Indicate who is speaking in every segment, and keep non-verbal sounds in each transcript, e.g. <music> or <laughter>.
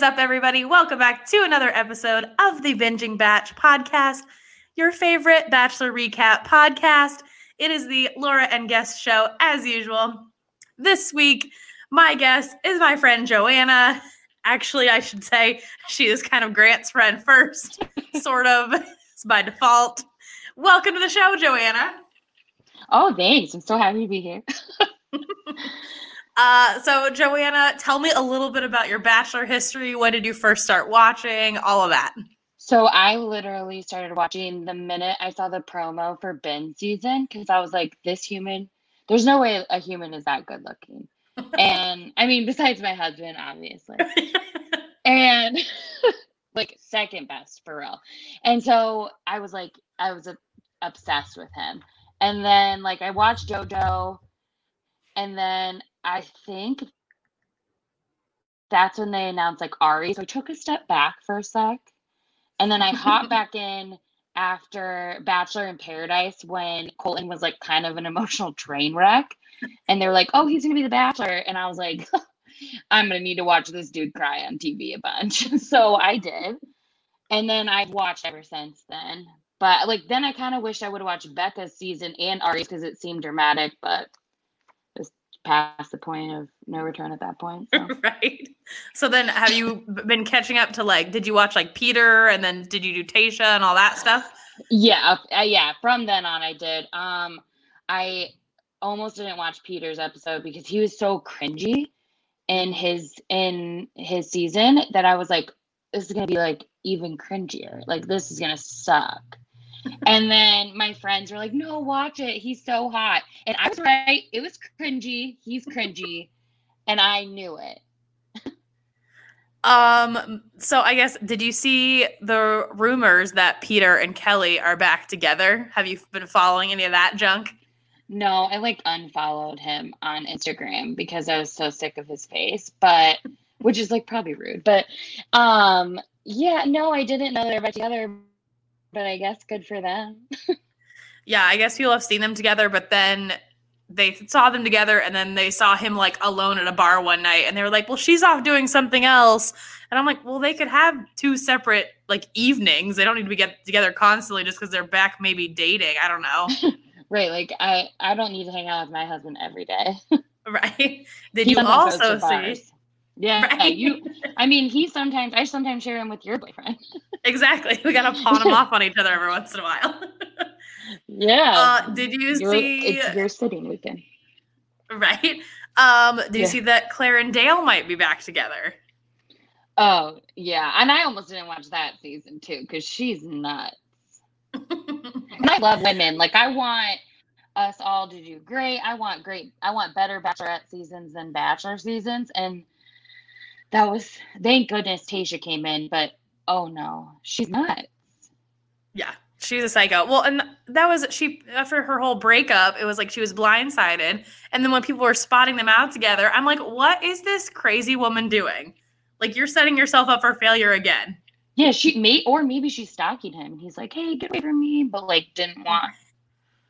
Speaker 1: Is up, everybody? Welcome back to another episode of the Binging Batch podcast, your favorite Bachelor recap podcast. It is the Laura and Guest show, as usual. This week, my guest is my friend Joanna. Actually, I should say she is kind of Grant's friend first, <laughs> sort of. It's by default. Welcome to the show, Joanna.
Speaker 2: Oh, thanks. I'm so happy to be here. <laughs>
Speaker 1: Uh, so, Joanna, tell me a little bit about your Bachelor history. When did you first start watching? All of that.
Speaker 2: So I literally started watching the minute I saw the promo for Ben season because I was like, this human, there's no way a human is that good looking. <laughs> and I mean, besides my husband, obviously. <laughs> and <laughs> like second best for real. And so I was like, I was obsessed with him. And then like I watched JoJo and then I think that's when they announced like Ari. So I took a step back for a sec. And then I hopped <laughs> back in after Bachelor in Paradise when Colton was like kind of an emotional train wreck. And they're like, oh, he's going to be the Bachelor. And I was like, <laughs> I'm going to need to watch this dude cry on TV a bunch. <laughs> so I did. And then I've watched ever since then. But like then I kind of wished I would have watched Becca's season and Ari's because it seemed dramatic, but past the point of no return at that point. <laughs> So.
Speaker 1: right. So then have you been catching up to like, did you watch like Peter and then did you do Tayshia and all that stuff?
Speaker 2: Yeah. Uh, yeah. From then on, I did. Um, I almost didn't watch Peter's episode because he was so cringy in his in his season that I was like, this is gonna be like even cringier. Like this is gonna suck and then my friends were like, no, watch it. He's so hot. And I was right. It was cringy. He's cringy. And I knew it.
Speaker 1: Um, so I guess did you see the rumors that Peter and Kelly are back together? Have you been following any of that junk?
Speaker 2: No, I like unfollowed him on Instagram because I was so sick of his face, but which is like probably rude. But um yeah, no, I didn't know they're back together, but I guess good for them.
Speaker 1: yeah, I guess people have seen them together, but then they saw them together and then they saw him like alone at a bar one night and they were like, well, she's off doing something else. And I'm like, well, they could have two separate like evenings. They don't need to be get together constantly just because they're back maybe dating. I don't know. <laughs>
Speaker 2: right. Like I, I don't need to hang out with my husband every day. <laughs>
Speaker 1: right. <laughs> Did he you also see?
Speaker 2: Yeah, right? you. I mean, he sometimes. I sometimes share him with your boyfriend. <laughs>
Speaker 1: exactly. We gotta pawn them off on each other every once in a while. <laughs>
Speaker 2: yeah.
Speaker 1: Uh, did you
Speaker 2: you're,
Speaker 1: see?
Speaker 2: It's your sitting weekend.
Speaker 1: Right. Um. Did yeah. you see that Claire and Dale might be back together?
Speaker 2: Oh yeah, and I almost didn't watch that season too because she's nuts. I love women. Like I want us all to do great. I want great. I want better Bachelorette seasons than Bachelor seasons, and that was thank goodness Tayshia came in, but oh no, she's nuts.
Speaker 1: Yeah, she's a psycho. Well, and that was she after her whole breakup. It was like she was blindsided, and then when people were spotting them out together, I'm like, what is this crazy woman doing? Like you're setting yourself up for failure again.
Speaker 2: Yeah, she may or maybe she's stalking him. He's like, hey, get away from me, but like didn't want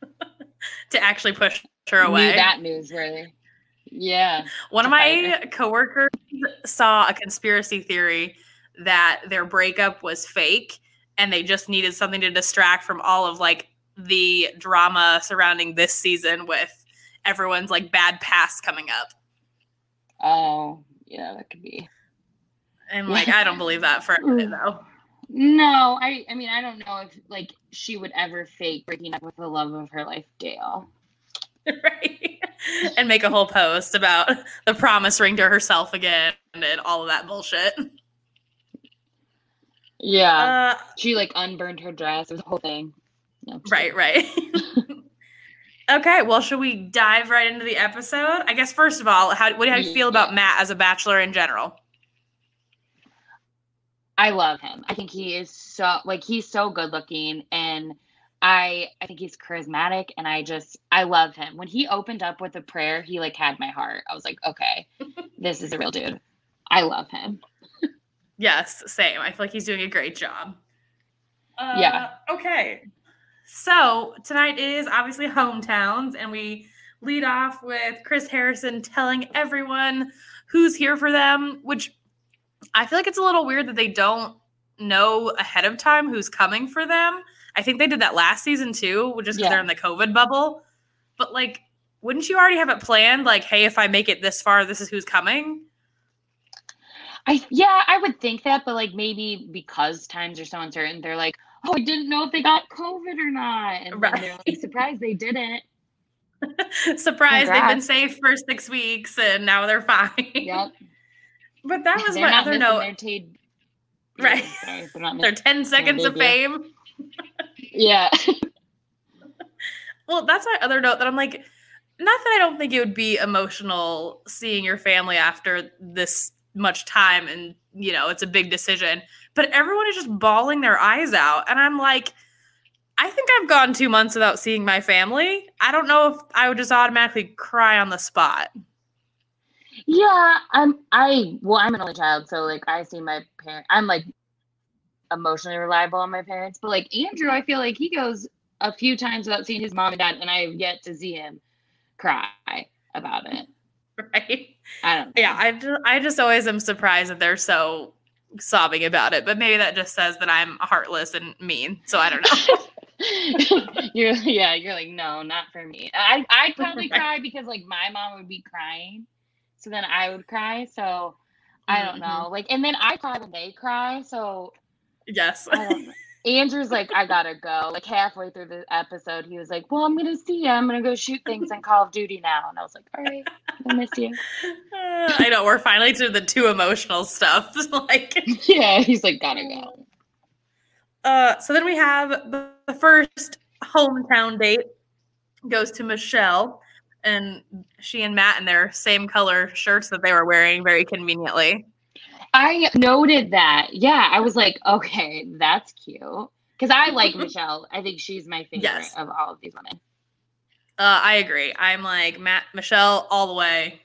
Speaker 2: <laughs>
Speaker 1: to actually push her away.
Speaker 2: Knew that newsworthy. Yeah.
Speaker 1: One of my coworkers saw a conspiracy theory that their breakup was fake and they just needed something to distract from all of like the drama surrounding this season with everyone's like bad past coming up.
Speaker 2: Oh, yeah, that could be.
Speaker 1: And like I don't believe that for a minute mm. though.
Speaker 2: No, I I mean I don't know if like she would ever fake breaking up with the love of her life, Dale. <laughs>
Speaker 1: right and make a whole post about the promise ring to herself again and all of that bullshit.
Speaker 2: Yeah. Uh, she like unburned her dress. It was a whole thing.
Speaker 1: No, right, right. <laughs> okay, well, should we dive right into the episode? I guess first of all, how what do you feel about Matt as a bachelor in general?
Speaker 2: I love him. I think he is so like he's so good looking and I I think he's charismatic and I just I love him. When he opened up with a prayer, he like had my heart. I was like, okay, <laughs> this is a real dude. I love him.
Speaker 1: yes, same. I feel like he's doing a great job.
Speaker 2: Uh, yeah.
Speaker 1: Okay. So tonight is obviously hometowns, and we lead off with Chris Harrison telling everyone who's here for them, which I feel like it's a little weird that they don't know ahead of time who's coming for them. I think they did that last season too, just because
Speaker 2: Yeah.
Speaker 1: they're in the COVID bubble. But like, wouldn't you already have it planned? Like, hey, if I make it this far, this is who's coming.
Speaker 2: I yeah, I would think that, but like maybe because times are so uncertain, they're like, oh, I didn't know if they got COVID or not, and then they're
Speaker 1: Right.
Speaker 2: like surprised they didn't. <laughs>
Speaker 1: Surprise, they've been safe for six weeks and now they're fine.
Speaker 2: Yep, <laughs>
Speaker 1: But that was
Speaker 2: they're
Speaker 1: my other note.
Speaker 2: Tade,
Speaker 1: Right.
Speaker 2: Sorry, they're <laughs>
Speaker 1: Their 10 seconds of fame.
Speaker 2: Yeah.
Speaker 1: Well, that's my other note that I'm like, not that I don't think it would be emotional seeing your family after this much time and, you know, it's a big decision, but everyone is just bawling their eyes out. And I'm like, I think I've gone two months without seeing my family. I don't know if I would just automatically cry on the spot.
Speaker 2: Yeah, I'm I well, I'm an only child, so like I see my parent I'm like emotionally reliable on my parents. But like Andrew, I feel like he goes a few times without seeing his mom and dad, and I have yet to see him cry about it. <laughs>
Speaker 1: Right.
Speaker 2: I don't know.
Speaker 1: Yeah. I just, I just always am surprised that they're so sobbing about it, but maybe that just says that I'm heartless and mean. So I don't know. <laughs> <laughs>
Speaker 2: you're yeah, you're like, no, not for me. I I'd probably
Speaker 1: Right.
Speaker 2: cry because like my mom would be crying. So then I would cry. So I don't
Speaker 1: Mhm.
Speaker 2: know. Like and then I cry when they cry. So
Speaker 1: yes.
Speaker 2: I. Andrew's like, I gotta go. Like halfway through the episode, he was like, Well, I'm gonna see you. I'm gonna go shoot things on Call of Duty now. And I was like, All right, I miss you.
Speaker 1: Uh, I know we're finally to the too emotional stuff. <laughs> like, <laughs>
Speaker 2: Yeah, he's like, Gotta go.
Speaker 1: uh, so then we have the, the first hometown date goes to Michelle, and she and Matt in their same color shirts that they were wearing very conveniently.
Speaker 2: I noted that. Yeah, I was like, okay, that's cute. Because I like <laughs> Michelle. I think she's my favorite
Speaker 1: Yes.
Speaker 2: of all of these women.
Speaker 1: Uh, I agree. I'm like Matt, Michelle, all the way.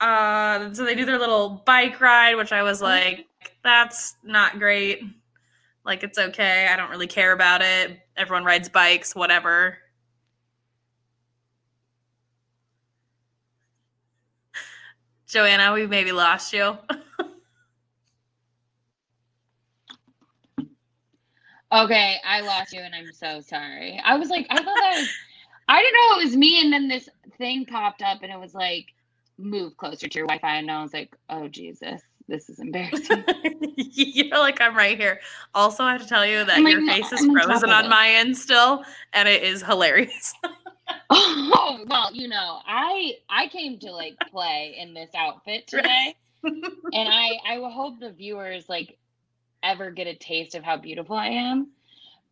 Speaker 1: Uh, so they do their little bike ride, which I was like, that's not great. Like, it's okay. I don't really care about it. Everyone rides bikes, whatever. Joanna, we maybe lost you. <laughs>
Speaker 2: Okay, I lost you and I'm so sorry. I was like, I thought that was, I didn't know it was me. And then this thing popped up and it was like, move closer to your Wi Fi. And I was like, oh, Jesus, this is embarrassing. <laughs>
Speaker 1: You're like, I'm right here. Also, I have to tell you that
Speaker 2: I'm
Speaker 1: your face is
Speaker 2: I'm
Speaker 1: frozen on my end still, and it is hilarious. <laughs> <laughs>
Speaker 2: oh, well, you know, I I came to like play in this outfit today. <laughs> and I I hope the viewers like ever get a taste of how beautiful I am.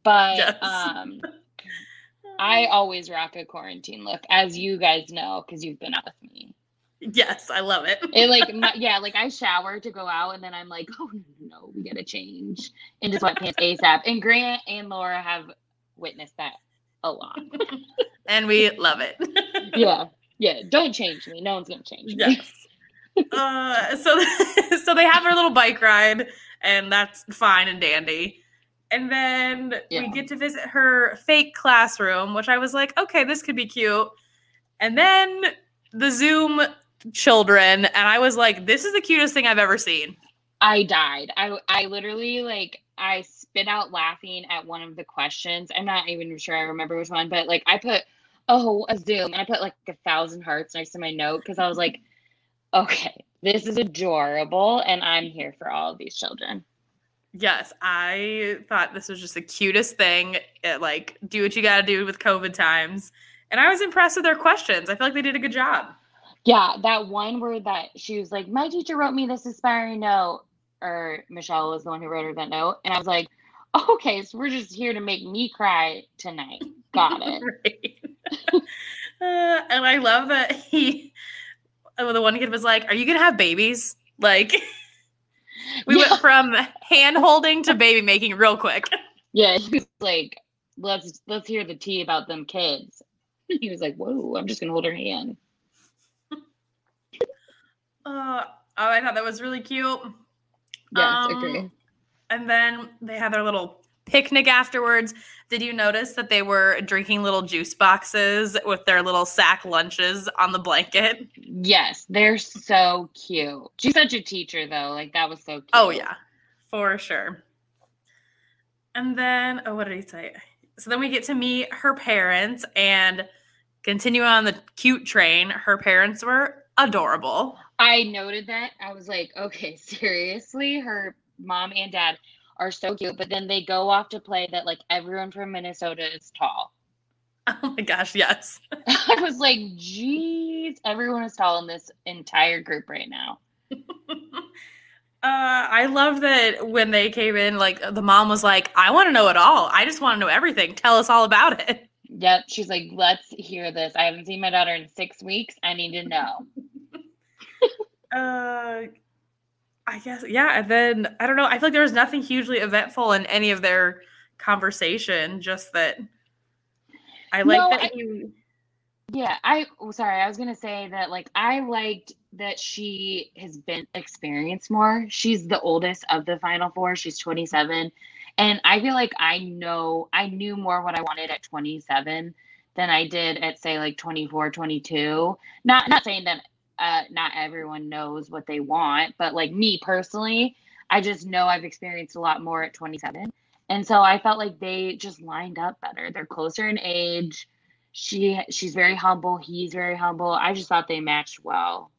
Speaker 2: But
Speaker 1: Yes.
Speaker 2: um <laughs> I always rock a quarantine look, as you guys know, because you've been out with me.
Speaker 1: yes, I love it.
Speaker 2: It like my, yeah, like I shower to go out, and then I'm like, oh no, we gotta change into sweatpants ASAP. And Grant and Laura have witnessed that a lot.
Speaker 1: And we love it. <laughs>
Speaker 2: Yeah, yeah. Don't change me. No one's gonna change me.
Speaker 1: yes. <laughs> Uh, so <laughs> so they have their little bike ride, and that's fine and dandy. And then we get to visit her fake classroom, which I was like, okay, this could be cute. And then the Zoom children, and I was like, this is the cutest thing I've ever seen.
Speaker 2: I died. I I literally like I spit out laughing at one of the questions. I'm not even sure I remember which one, but like I put oh a Zoom and I put like a thousand hearts next to my note because I was like, <laughs> okay, this is adorable, and I'm here for all of these children.
Speaker 1: Yes, I thought this was just the cutest thing. It, like, do what you got to do with COVID times. And I was impressed with their questions. I feel like they did a good job.
Speaker 2: Yeah, that one word that she was like, my teacher wrote me this inspiring note, or Michelle was the one who wrote her that note, and I was like, okay, so we're just here to make me cry tonight. Got it. <laughs>
Speaker 1: Right. Uh, <laughs> and I love that he, oh, the one kid was like, Are you to have babies? Like, <laughs> we
Speaker 2: Yeah.
Speaker 1: went from hand holding to baby making real quick.
Speaker 2: Yeah, he was like, "Let's let's hear the tea about them kids." He was like, "Whoa, I'm just gonna hold her hand." <laughs>
Speaker 1: Uh, oh, I thought that was really cute.
Speaker 2: Yes,
Speaker 1: Um,
Speaker 2: agree.
Speaker 1: And then they had their little picnic afterwards. Did you notice that they were drinking little juice boxes with their little sack lunches on the blanket?
Speaker 2: Yes, they're so cute. She's such a teacher though. Like that was so oh, cute.
Speaker 1: Oh yeah, for sure. And then, oh, what did he say? So then we get to meet her parents and continue on the cute train. Her parents were adorable.
Speaker 2: I noted that. I was like, okay, <laughs> seriously, her mom and dad are so cute, but then they go off to play that like everyone from Minnesota is tall. <laughs>
Speaker 1: Oh my gosh, yes. <laughs>
Speaker 2: I was like, geez, everyone is tall in this entire group right now. <laughs>
Speaker 1: Uh, I love that when they came in, like the mom was like, I want to know it all. I just want to know everything. Tell us all about it.
Speaker 2: Yep. She's like, let's hear this. I haven't seen my daughter in six weeks. I need to know.
Speaker 1: uh, I guess, yeah. And then I don't know. I feel like there was nothing hugely eventful in any of their conversation, just that I like
Speaker 2: No,
Speaker 1: that
Speaker 2: I-
Speaker 1: you.
Speaker 2: Yeah, I oh, sorry, I was gonna say that like I liked that she has been experienced more. She's the oldest of the final four. She's 27. And I feel like I know I knew more what I wanted at 27 than I did at say like 24, 22. Not not saying that uh not everyone knows what they want, but like me personally, I just know I've experienced a lot more at 27. And so I felt like they just lined up better. They're closer in age she she's very humble he's very humble i just thought they matched well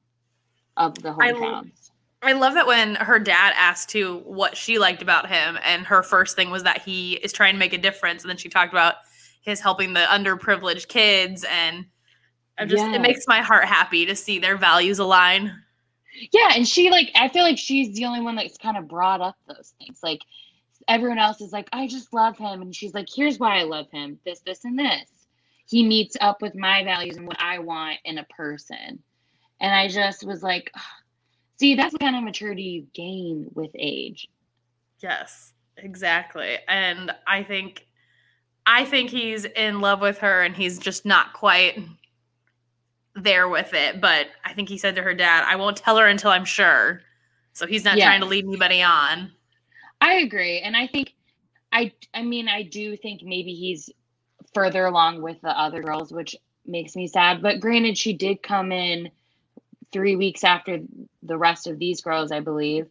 Speaker 2: of the
Speaker 1: I-
Speaker 2: hometowns
Speaker 1: I love that when her dad asked to what she liked about him, and her first thing was that he is trying to make a difference. And then she talked about his helping the underprivileged kids, and I just it makes my heart happy to see their values align.
Speaker 2: yeah and she like i feel like she's the only one that's kind of brought up those things like everyone else is like i just love him and she's like here's why i love him this this and this he meets up with my values and what i want in a person and i just was like see that's the kind of maturity you gain with age
Speaker 1: Yes, exactly. And I think I think he's in love with her and he's just not quite there with it. But I think he said to her dad, I won't tell her until I'm sure. So he's not
Speaker 2: Yeah.
Speaker 1: trying to lead anybody on.
Speaker 2: I agree, and I think I I mean I do think maybe he's further along with the other girls, which makes me sad. But granted, she did come in three weeks after the rest of these girls, I believe,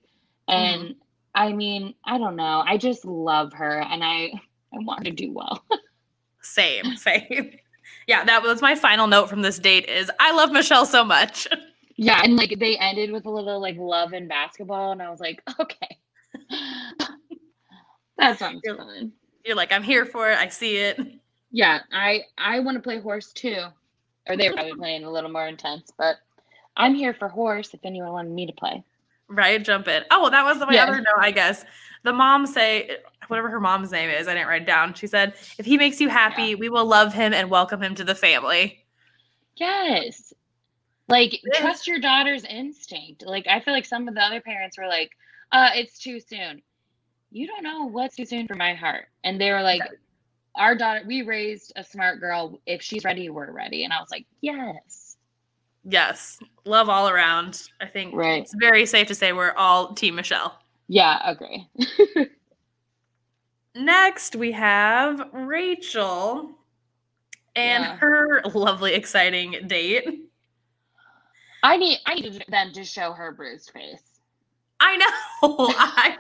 Speaker 2: and mm-hmm. I mean I don't know. I just love her, and I I want her to do well. <laughs>
Speaker 1: Same, same. Yeah, that was my final note from this date is I love Michelle so much. <laughs>
Speaker 2: yeah, and like they ended with a little like love and basketball, and I was like, <laughs> okay, <laughs> that sounds
Speaker 1: You're-
Speaker 2: fun.
Speaker 1: You're like, I'm here for it. I see it.
Speaker 2: Yeah, I I want to play horse too. Or they were probably playing a little more intense, but I'm here for horse if anyone wanted me to play.
Speaker 1: Right? Jump in. Oh, well, that was my
Speaker 2: Yeah.
Speaker 1: other note, I guess. The mom say whatever her mom's name is, I didn't write it down. She said, if he makes you happy,
Speaker 2: Yeah.
Speaker 1: we will love him and welcome him to the family.
Speaker 2: Yes. Like trust your daughter's instinct. Like I feel like some of the other parents were like, uh, it's too soon. You don't know what's too soon for my heart. And they were like, our daughter, we raised a smart girl. If she's ready, we're ready. And I was like, yes.
Speaker 1: Yes. Love all around. I think
Speaker 2: Right.
Speaker 1: it's very safe to say we're all Team Michelle.
Speaker 2: Yeah, agree. <laughs>
Speaker 1: Next, we have Rachel and
Speaker 2: Yeah.
Speaker 1: her lovely, exciting date.
Speaker 2: I need I need them to show her bruised face.
Speaker 1: I know. <laughs> I,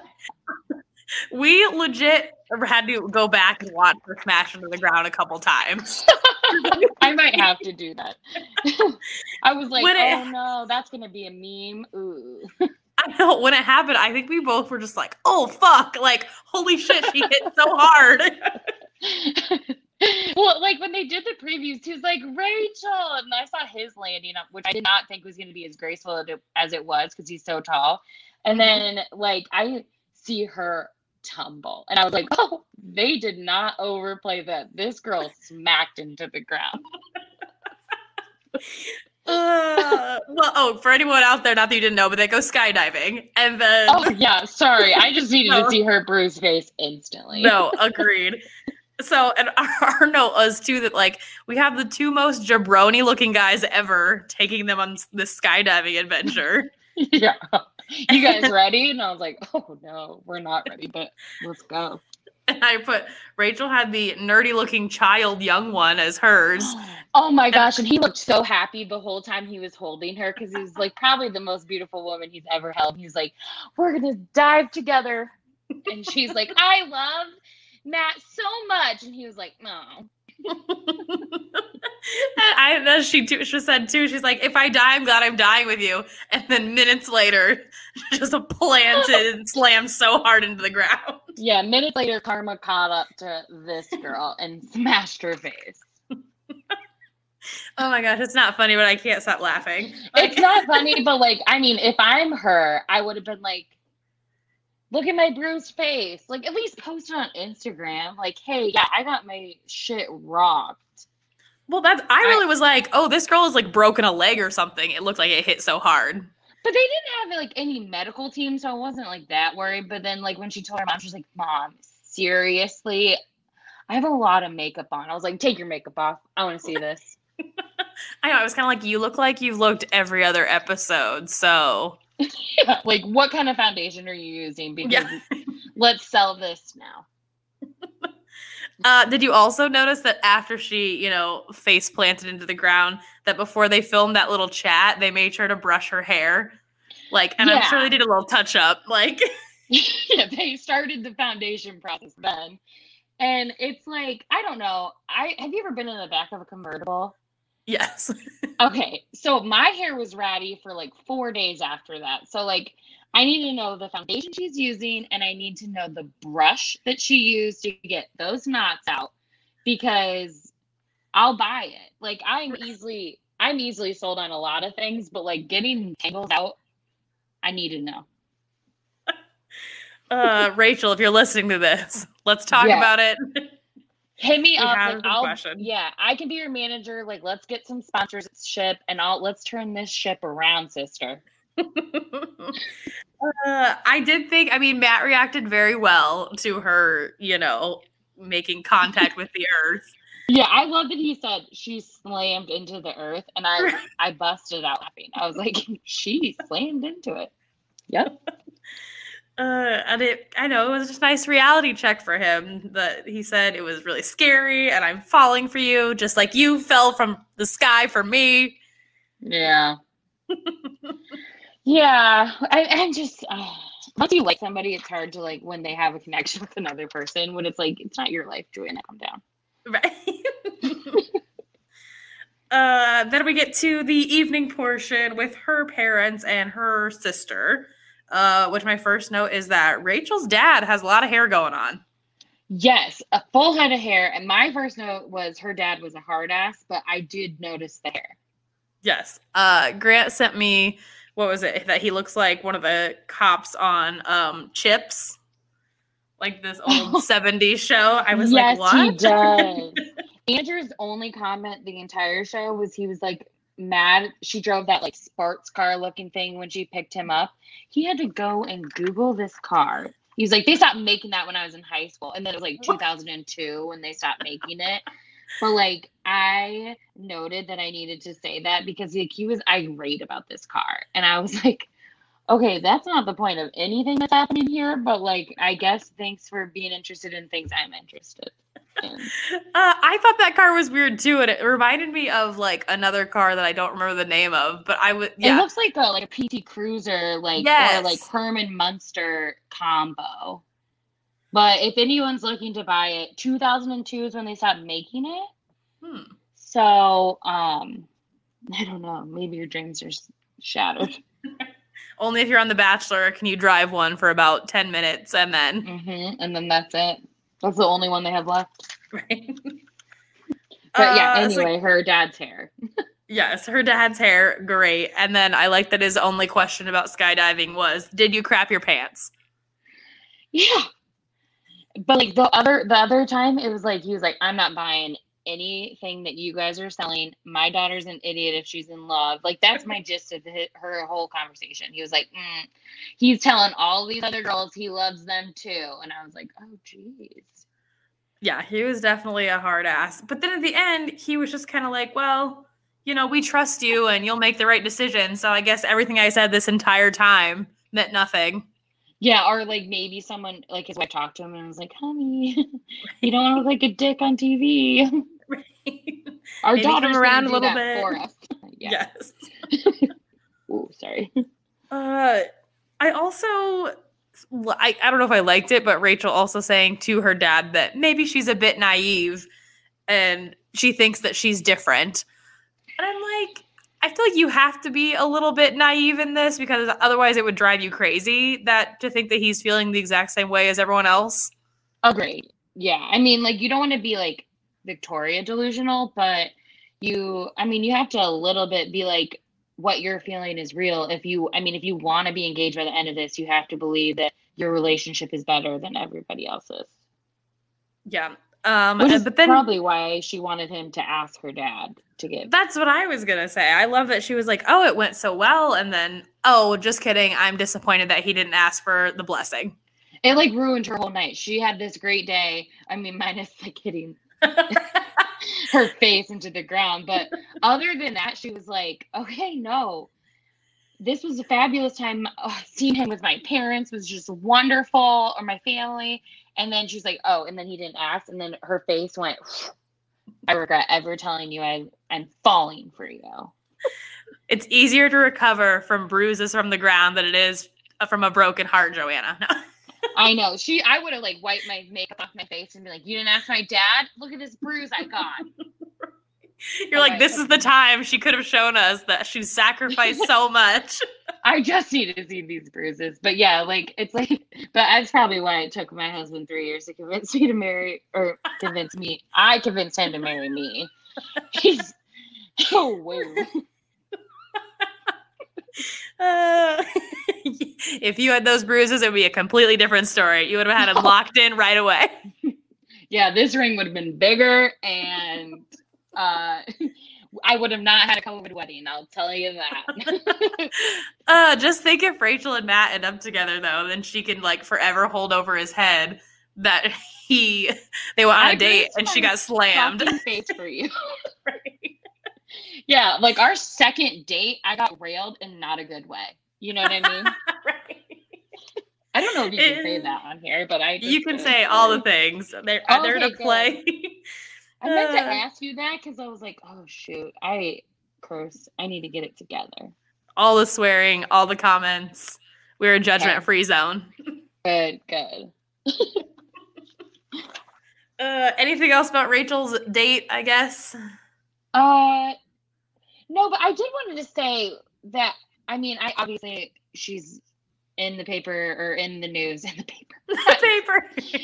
Speaker 1: we legit had to go back and watch her smash into the ground a couple times. <laughs>
Speaker 2: I might have to do that. I was like,
Speaker 1: it-
Speaker 2: oh no, that's gonna be a meme. Ooh.
Speaker 1: I know when it happened, I think we both were just like, "Oh fuck!" Like, holy shit, she hit so hard. <laughs>
Speaker 2: well, like when they did the previews, he was like Rachel, and I saw his landing up, which I did not think was going to be as graceful as it- as it was because he's so tall. And mm-hmm. then like I see her tumble, and I was like, oh, they did not overplay that. This girl smacked into the ground. <laughs>
Speaker 1: Uh, well, oh, for anyone out there, not that you didn't know, but they go skydiving, and then
Speaker 2: Oh yeah, sorry, I just needed <laughs>
Speaker 1: No.
Speaker 2: to see her bruised face instantly.
Speaker 1: no, agreed. So, and <laughs> our, our note was too that like we have the two most jabroni looking guys ever taking them on this skydiving adventure. <laughs>
Speaker 2: yeah. You guys ready? And I was like, oh no, we're not ready, but let's go. <laughs>
Speaker 1: And I put Rachel had the nerdy looking child young one as hers. <gasps>
Speaker 2: Oh my gosh. And he looked so happy the whole time he was holding her because he was like probably the most beautiful woman he's ever held. He's like, We're going to dive together. And she's like, <laughs> I love Matt so much. And he was like, No.
Speaker 1: I as she too, she said too. She's like, if I die, I'm glad I'm dying with you. And then minutes later, <laughs> just a planted <laughs> and slammed so hard into the ground.
Speaker 2: Yeah, minutes later, Karma caught up to this girl <laughs> and smashed her face.
Speaker 1: Oh my gosh, it's not funny, but I can't stop laughing.
Speaker 2: It's not funny, but like, I mean, if I'm her, I would have been like, look at my bruised face. Like, at least post it on Instagram. Like, hey, yeah, I got my shit rocked.
Speaker 1: Well, that's I really was like, oh, this girl is like broken a leg or something. It looked like it hit so hard.
Speaker 2: But they didn't have like any medical team, so I wasn't like that worried. But then, like, when she told her mom, she was like, Mom, seriously, I have a lot of makeup on. I was like, take your makeup off. I want to see this. <laughs>
Speaker 1: I know. I was kind of like, you look like you've looked every other episode. So,
Speaker 2: yeah, <laughs> like, what kind of foundation are you using? Because
Speaker 1: yeah.
Speaker 2: let's sell this now. <laughs>
Speaker 1: Uh, did you also notice that after she, you know, face planted into the ground, that before they filmed that little chat, they made sure to brush her hair? Like, and
Speaker 2: Yeah.
Speaker 1: I'm sure they did a little touch up. Like, <laughs>
Speaker 2: yeah, they started the foundation process then. And it's like, I don't know. I have you ever been in the back of a convertible?
Speaker 1: Yes. <laughs>
Speaker 2: Okay, so my hair was ratty for like four days after that. So like I need to know the foundation she's using and I need to know the brush that she used to get those knots out because I'll buy it. Like I'm easily I'm easily sold on a lot of things, but like getting tangles out, I need to know. <laughs>
Speaker 1: Uh, Rachel, if you're listening to this, let's talk
Speaker 2: Yeah.
Speaker 1: about it. <laughs>
Speaker 2: Hit me up. Like, I'll,
Speaker 1: question.
Speaker 2: yeah, I can be your manager. Like, let's get some sponsorship and I'll let's turn this ship around, sister. <laughs>
Speaker 1: uh, I did think, I mean, Matt reacted very well to her, you know, making contact with the earth. <laughs>
Speaker 2: Yeah, I love that he said she slammed into the earth, and I <laughs> I busted out laughing. I was like, she slammed into it. Yep.
Speaker 1: Uh, and it, I know it was just a nice reality check for him that he said it was really scary and I'm falling for you, just like you fell from the sky for me.
Speaker 2: Yeah. <laughs> yeah. I, I'm just uh, once you like somebody, it's hard to like when they have a connection <laughs> with another person. When it's like it's not your life, Joanna, calm down.
Speaker 1: Right. <laughs> uh, then we get to the evening portion with her parents and her sister. Uh, which my first note is that Rachel's dad has a lot of hair going on.
Speaker 2: Yes, a full head of hair. And my first note was her dad was a hard ass, but I did notice the hair.
Speaker 1: Yes. Uh, Grant sent me what was it that he looks like one of the cops on um Chips, like this old <laughs> '70s show. I was
Speaker 2: yes,
Speaker 1: like, what?
Speaker 2: he <laughs> does. Andrew's only comment the entire show was he was like mad. She drove that like sports car looking thing when she picked him up. He had to go and Google this car. He was like, they stopped making that when I was in high school. And then it was like 2002 when they stopped making it. But like, I noted that I needed to say that because like he was irate about this car. And I was <laughs> like, okay, that's not the point of anything that's happening here. But like, I guess thanks for being interested in things I'm interested in.
Speaker 1: Uh, I thought that car was weird too, and it reminded me of like another car that I don't remember the name of. But I would, Yeah.
Speaker 2: It looks like a like a PT Cruiser, like or like Herman Munster combo. But if anyone's looking to buy it, 2002 is when they stopped making it.
Speaker 1: Hmm.
Speaker 2: So, um, I don't know. Maybe your dreams are shattered. <laughs>
Speaker 1: only if you're on The Bachelor can you drive one for about ten minutes, and then
Speaker 2: hmm And then that's it. That's the only one they have left.
Speaker 1: right. <laughs>
Speaker 2: But yeah,
Speaker 1: Uh, so-
Speaker 2: anyway, her dad's hair. <laughs>
Speaker 1: Yes, her dad's hair, great. And then I like that his only question about skydiving was, "Did you crap your pants?"
Speaker 2: Yeah. But like the other the other time it was like he was like, I'm not buying anything that you guys are selling. My daughter's an idiot if she's in love. Like that's my gist of hi- her whole conversation. He was like, mm. he's telling all these other girls he loves them too, and I was like, oh jeez.
Speaker 1: Yeah, he was definitely a hard ass. But then at the end, he was just kind of like, "Well, you know, we trust you, and you'll make the right decision." So I guess everything I said this entire time meant nothing.
Speaker 2: Yeah, or like maybe someone like his wife talked to him and was like, "Honey, you don't want to look like a dick on TV. <laughs> Our
Speaker 1: Maybe come
Speaker 2: daughter's
Speaker 1: around a little
Speaker 2: little
Speaker 1: bit."
Speaker 2: for <laughs> us." yeah.
Speaker 1: Yes. <laughs>
Speaker 2: Ooh, sorry.
Speaker 1: Uh, I also, I, I don't know if I liked it, but Rachel also saying to her dad that maybe she's a bit naive and she thinks that she's different. And I'm like, I feel like you have to be a little bit naive in this because otherwise it would drive you crazy that to think that he's feeling the exact same way as everyone else.
Speaker 2: Agreed. Yeah. I mean, like, you don't want to be like Victoria delusional, but you, I mean, you have to a little bit be like, what you're feeling is real. If you, I mean, if you want to be engaged by the end of this, you have to believe that your relationship is better than everybody else's.
Speaker 1: Yeah. Um,
Speaker 2: Which is
Speaker 1: but then
Speaker 2: probably why she wanted him to ask her dad to give.
Speaker 1: That's what I was gonna say. I love that she was like, "Oh, it went so well," and then, "Oh, just kidding. I'm disappointed that he didn't ask for the blessing."
Speaker 2: It like ruined her whole night. She had this great day. I mean, <laughs> minus like hitting <laughs> her face into the ground. But other than that, she was like, okay, no, this was a fabulous time. Oh, seeing him with my parents was just wonderful, or my family. And then she's like, oh, and then he didn't ask. And then her face went, I regret ever telling you I, I'm falling for you.
Speaker 1: it's easier to recover from bruises from the ground than it is from a broken heart, Joanna. <laughs> No.
Speaker 2: I know. She, I would have like wiped my makeup off my face and be like, you didn't ask my dad? Look at this bruise I got. <laughs>
Speaker 1: You're oh like,
Speaker 2: Alright.
Speaker 1: this is the time she could have shown us that she sacrificed so <laughs> much.
Speaker 2: I just need to see these bruises. But yeah, like it's like but that's probably why it took my husband three years to convince me to marry or convince me. I convinced him to marry me. He's <laughs> oh woo.
Speaker 1: Uh, <laughs> if you had those bruises, it would be a completely different story. You would have had it locked in right away. <laughs>
Speaker 2: Yeah, this ring would have been bigger and uh <laughs> I would have not had a COVID wedding, I'll tell you that.
Speaker 1: Uh, just think if Rachel and Matt end up together though, then she can like forever hold over his head that he they went on a
Speaker 2: I
Speaker 1: date and she got slammed.
Speaker 2: Face for you. Yeah, like our second date, I got railed in not a good way. You know what I mean? <laughs>
Speaker 1: Right.
Speaker 2: I don't know if you can say that on here, but I.
Speaker 1: You can say all the things. They're
Speaker 2: Oh,
Speaker 1: they're to
Speaker 2: okay,
Speaker 1: play. <laughs>
Speaker 2: I meant to
Speaker 1: Uh.
Speaker 2: ask you that because I was like, oh shoot, I curse. I need to get it together.
Speaker 1: all the swearing, all the comments. We're a judgment free zone. <laughs>
Speaker 2: Good, good.
Speaker 1: Uh, anything else about Rachel's date? I guess.
Speaker 2: Uh, no, but I did want to say that. I mean, I obviously she's in the paper or in the news in the paper. <laughs>
Speaker 1: the paper.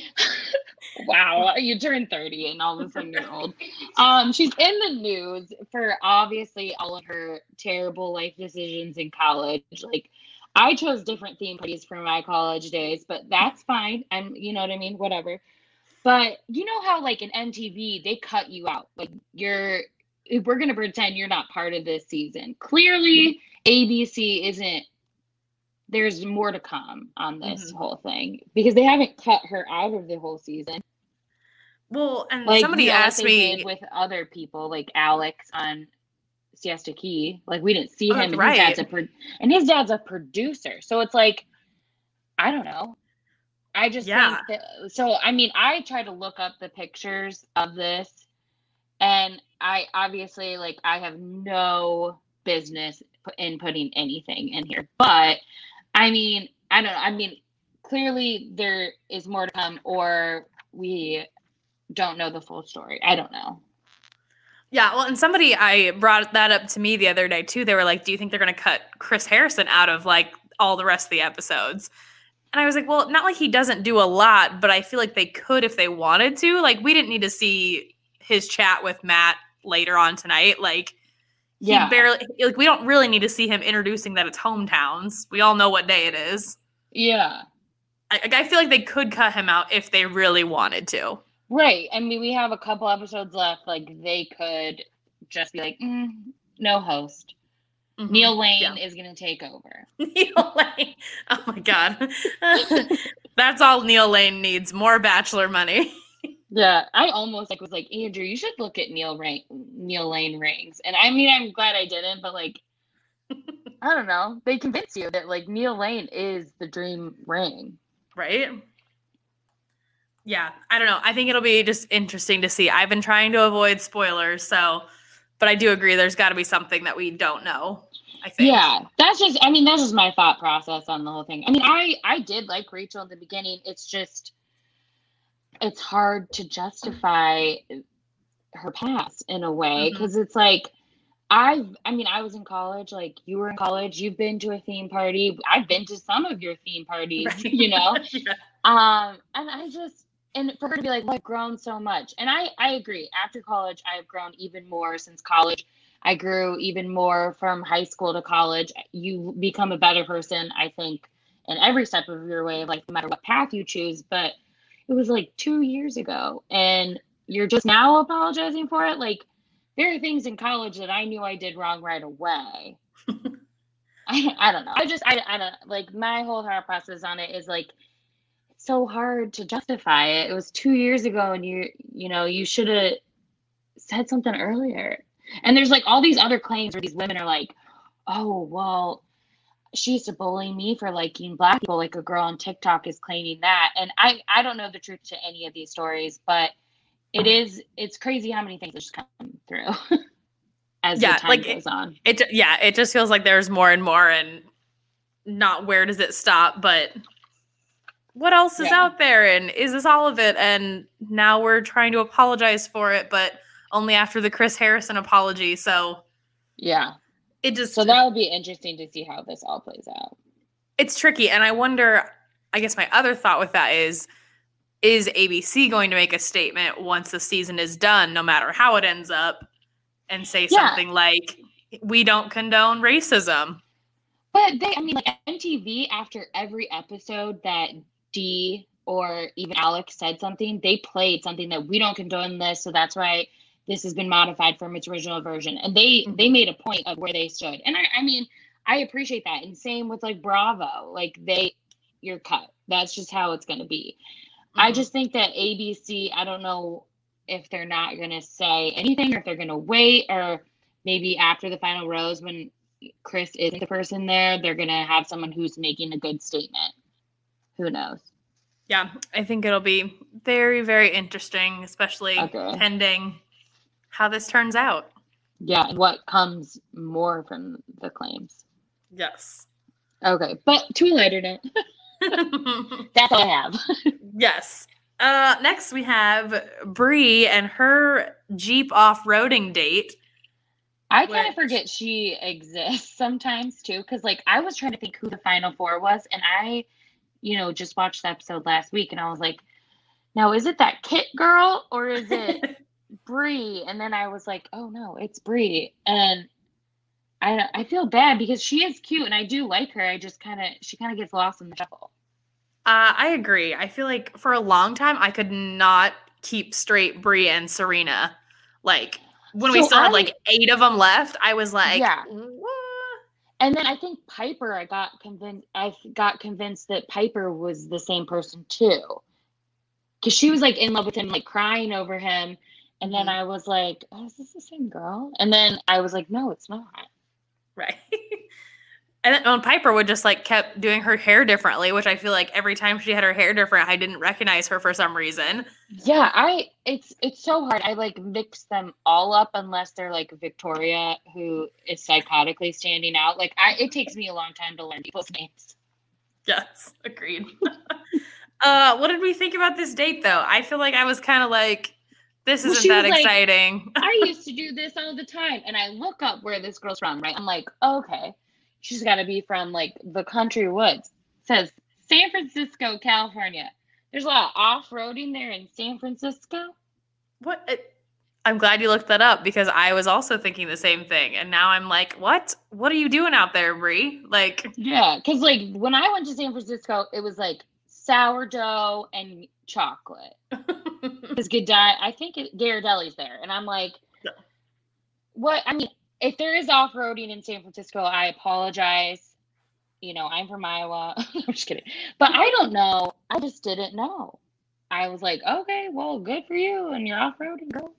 Speaker 1: <laughs>
Speaker 2: wow, you turn 30 and all of a sudden you're old. Um, she's in the news for obviously all of her terrible life decisions in college. Like, I chose different theme parties for my college days, but that's fine. I'm, you know what I mean? Whatever. But you know how, like, in MTV, they cut you out. Like, you're, we're going to pretend you're not part of this season. Clearly, ABC isn't there's more to come on this
Speaker 1: Mhm.
Speaker 2: whole thing because they haven't cut her out of the whole season.
Speaker 1: Well, and
Speaker 2: Like
Speaker 1: somebody
Speaker 2: you know,
Speaker 1: asked me.
Speaker 2: with other people, like Alex on Siesta Key. Like we didn't see
Speaker 1: Oh,
Speaker 2: him, and his dad's a pro- and his dad's a producer. So it's like, I don't know. I just
Speaker 1: Yeah.
Speaker 2: think that. So I mean, I try to look up the pictures of this, and I obviously like I have no business in putting anything in here, but I mean, I don't know. I mean, clearly there is more to come, or we don't know the full story. I don't know.
Speaker 1: Yeah, well, and somebody I brought that up to me the other day too. They were like, "Do you think they're going to cut Chris Harrison out of like all the rest of the episodes?" And I was like, "Well, not like he doesn't do a lot, but I feel like they could if they wanted to. Like, we didn't need to see his chat with Matt later on tonight. Like, he
Speaker 2: Yeah.
Speaker 1: barely like we don't really need to see him introducing that it's hometowns. We all know what day it is.
Speaker 2: Yeah.
Speaker 1: I, I feel like they could cut him out if they really wanted to.
Speaker 2: Right. I mean, we have a couple episodes left. Like they could just be like, mm, no host.
Speaker 1: Mhm.
Speaker 2: Neil Lane
Speaker 1: yeah.
Speaker 2: is going to take over. <laughs>
Speaker 1: Neil Lane. Oh my god. <laughs> That's all Neil Lane needs. More bachelor money. <laughs>
Speaker 2: Yeah, I almost like was like Andrew, you should look at Neil Rain, Neil Lane rings, and I mean, I'm glad I didn't, but like, <laughs> I don't know. They convince you that like Neil Lane is the dream ring.
Speaker 1: Right? Yeah, I don't know. I think it'll be just interesting to see. I've been trying to avoid spoilers, so but I do agree there's got to be something that we don't know. I think.
Speaker 2: Yeah, that's just. I mean, that's just my thought process on the whole thing. I mean, I I did like Rachel in the beginning. It's just, it's hard to justify her past in a way because mm-hmm. it's like I've, I mean, I was in college, like you were in college, you've been to a theme party. I've been to some of your theme parties, right. you know? <laughs> yeah. Um, and I just, and for her to be like, well, I've grown so much. And I, I agree. After college, I've grown even more since college. I grew even more from high school to college. You become a better person, I think, in every step of your way, like no matter what path you choose. But it was like two years ago, and you're just now apologizing for it. Like, there are things in college that I knew I did wrong right away. <laughs> I, I don't know. I just I, I don't like my whole thought process on it is like it's so hard to justify it. It was two years ago and you you know, you should have said something earlier. And there's like all these other claims where these women are like, oh well, she used to bully me for liking black people, like a girl on TikTok is claiming that. And I I don't know the truth to any of these stories, but it mm. is it's crazy how many things just come through <laughs> as yeah, the time like goes it, on.
Speaker 1: It yeah, it just feels like there's more and more and not where does it stop, but what else is yeah. out there and is this all of it and now we're trying to apologize for it but only after the Chris Harrison apology. So
Speaker 2: yeah.
Speaker 1: It just
Speaker 2: So that would be interesting to see how this all plays out.
Speaker 1: It's tricky and I wonder I guess my other thought with that is is ABC going to make a statement once the season is done, no matter how it ends up, and say yeah. something like, "We don't condone racism"?
Speaker 2: But they, I mean, like MTV, after every episode that Dee or even Alex said something, they played something that we don't condone this, so that's why this has been modified from its original version, and they mm-hmm. they made a point of where they stood, and I, I mean, I appreciate that, and same with like Bravo, like they, you're cut. That's just how it's going to be. Mm-hmm. I just think that ABC, I don't know if they're not going to say anything or if they're going to wait or maybe after the final rose when Chris isn't the person there, they're going to have someone who's making a good statement. Who knows?
Speaker 1: Yeah, I think it'll be very, very interesting, especially okay. pending how this turns out.
Speaker 2: Yeah, and what comes more from the claims.
Speaker 1: Yes.
Speaker 2: Okay, but to a lighter note. <laughs> <laughs> That's all I have.
Speaker 1: yes. Uh, next, we have Bri and her Jeep off roading date.
Speaker 2: I kind of forget she exists <laughs> sometimes too, because like I was trying to think who the final four was, and I, you know, just watched the episode last week, and I was like, now is it that Kit girl or is it Bri? And then I was like, oh no, it's Bri, and I I feel bad because she is cute and I do like her. I just kind of she kind of gets lost in the shuffle.
Speaker 1: Uh, I agree. I feel like for a long time I could not keep straight Bri and Serena. Like when so we still I, had like eight of them left, I was like,
Speaker 2: yeah. What? And then I think Piper, I got convinced. I got convinced that Piper was the same person too, because she was like in love with him, like crying over him. And then mm-hmm. I was like, oh, is this the same girl? And then I was like, no, it's not.
Speaker 1: Right. <laughs> and then Piper would just like kept doing her hair differently, which I feel like every time she had her hair different, I didn't recognize her for some reason.
Speaker 2: Yeah, I it's it's so hard. I like mix them all up unless they're like Victoria, who is psychotically standing out. Like I it takes me a long time to learn people's names.
Speaker 1: Yes, agreed. <laughs> uh what did we think about this date though? I feel like I was kind of like this isn't that like, exciting.
Speaker 2: I <laughs> used to do this all the time. And I look up where this girl's from, right? I'm like, okay, she's got to be from like the country woods. It says San Francisco, California. There's a lot of off roading there in San Francisco.
Speaker 1: What? Uh, I'm glad you looked that up because I was also thinking the same thing. And now I'm like, what? What are you doing out there, Bri? Like,
Speaker 2: yeah, because like when I went to San Francisco, it was like sourdough and chocolate. <laughs> Because Godiva, I think it, Ghirardelli's there, and I'm like, yeah. what? I mean, if there is off roading in San Francisco, I apologize. You know, I'm from Iowa. <laughs> I'm just kidding, but I don't know. I just didn't know. I was like, okay, well, good for you, and you're off roading, go.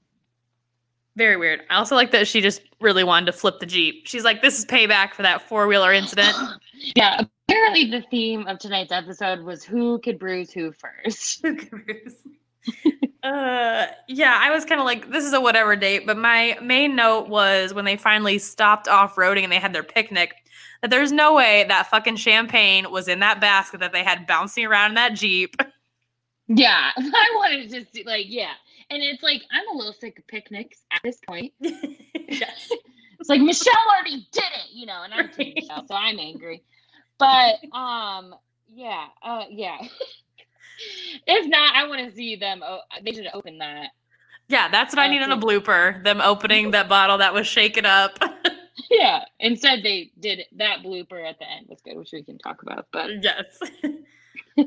Speaker 1: Very weird. I also like that she just really wanted to flip the Jeep. She's like, this is payback for that four wheeler incident. <laughs>
Speaker 2: yeah, apparently the theme of tonight's episode was who could bruise who first. <laughs>
Speaker 1: Who could bruise? uh yeah i was kind of like this is a whatever date but my main note was when they finally stopped off-roading and they had their picnic that there's no way that fucking champagne was in that basket that they had bouncing around in that jeep <laughs>
Speaker 2: Yeah, <laughs> I wanted to just like yeah, and it's like I'm a little sick of picnics at this point.
Speaker 1: yes
Speaker 2: It's like Michelle already did it, you know, and I'm Team Michelle, so I'm angry. But um, yeah, uh, yeah. <laughs> if not, I want to see them. Oh, they should open that.
Speaker 1: yeah that's what i need in a blooper them opening that bottle that was shaken up <laughs>
Speaker 2: Yeah. Instead, they did that blooper at the end was good, which we can talk about. But
Speaker 1: yes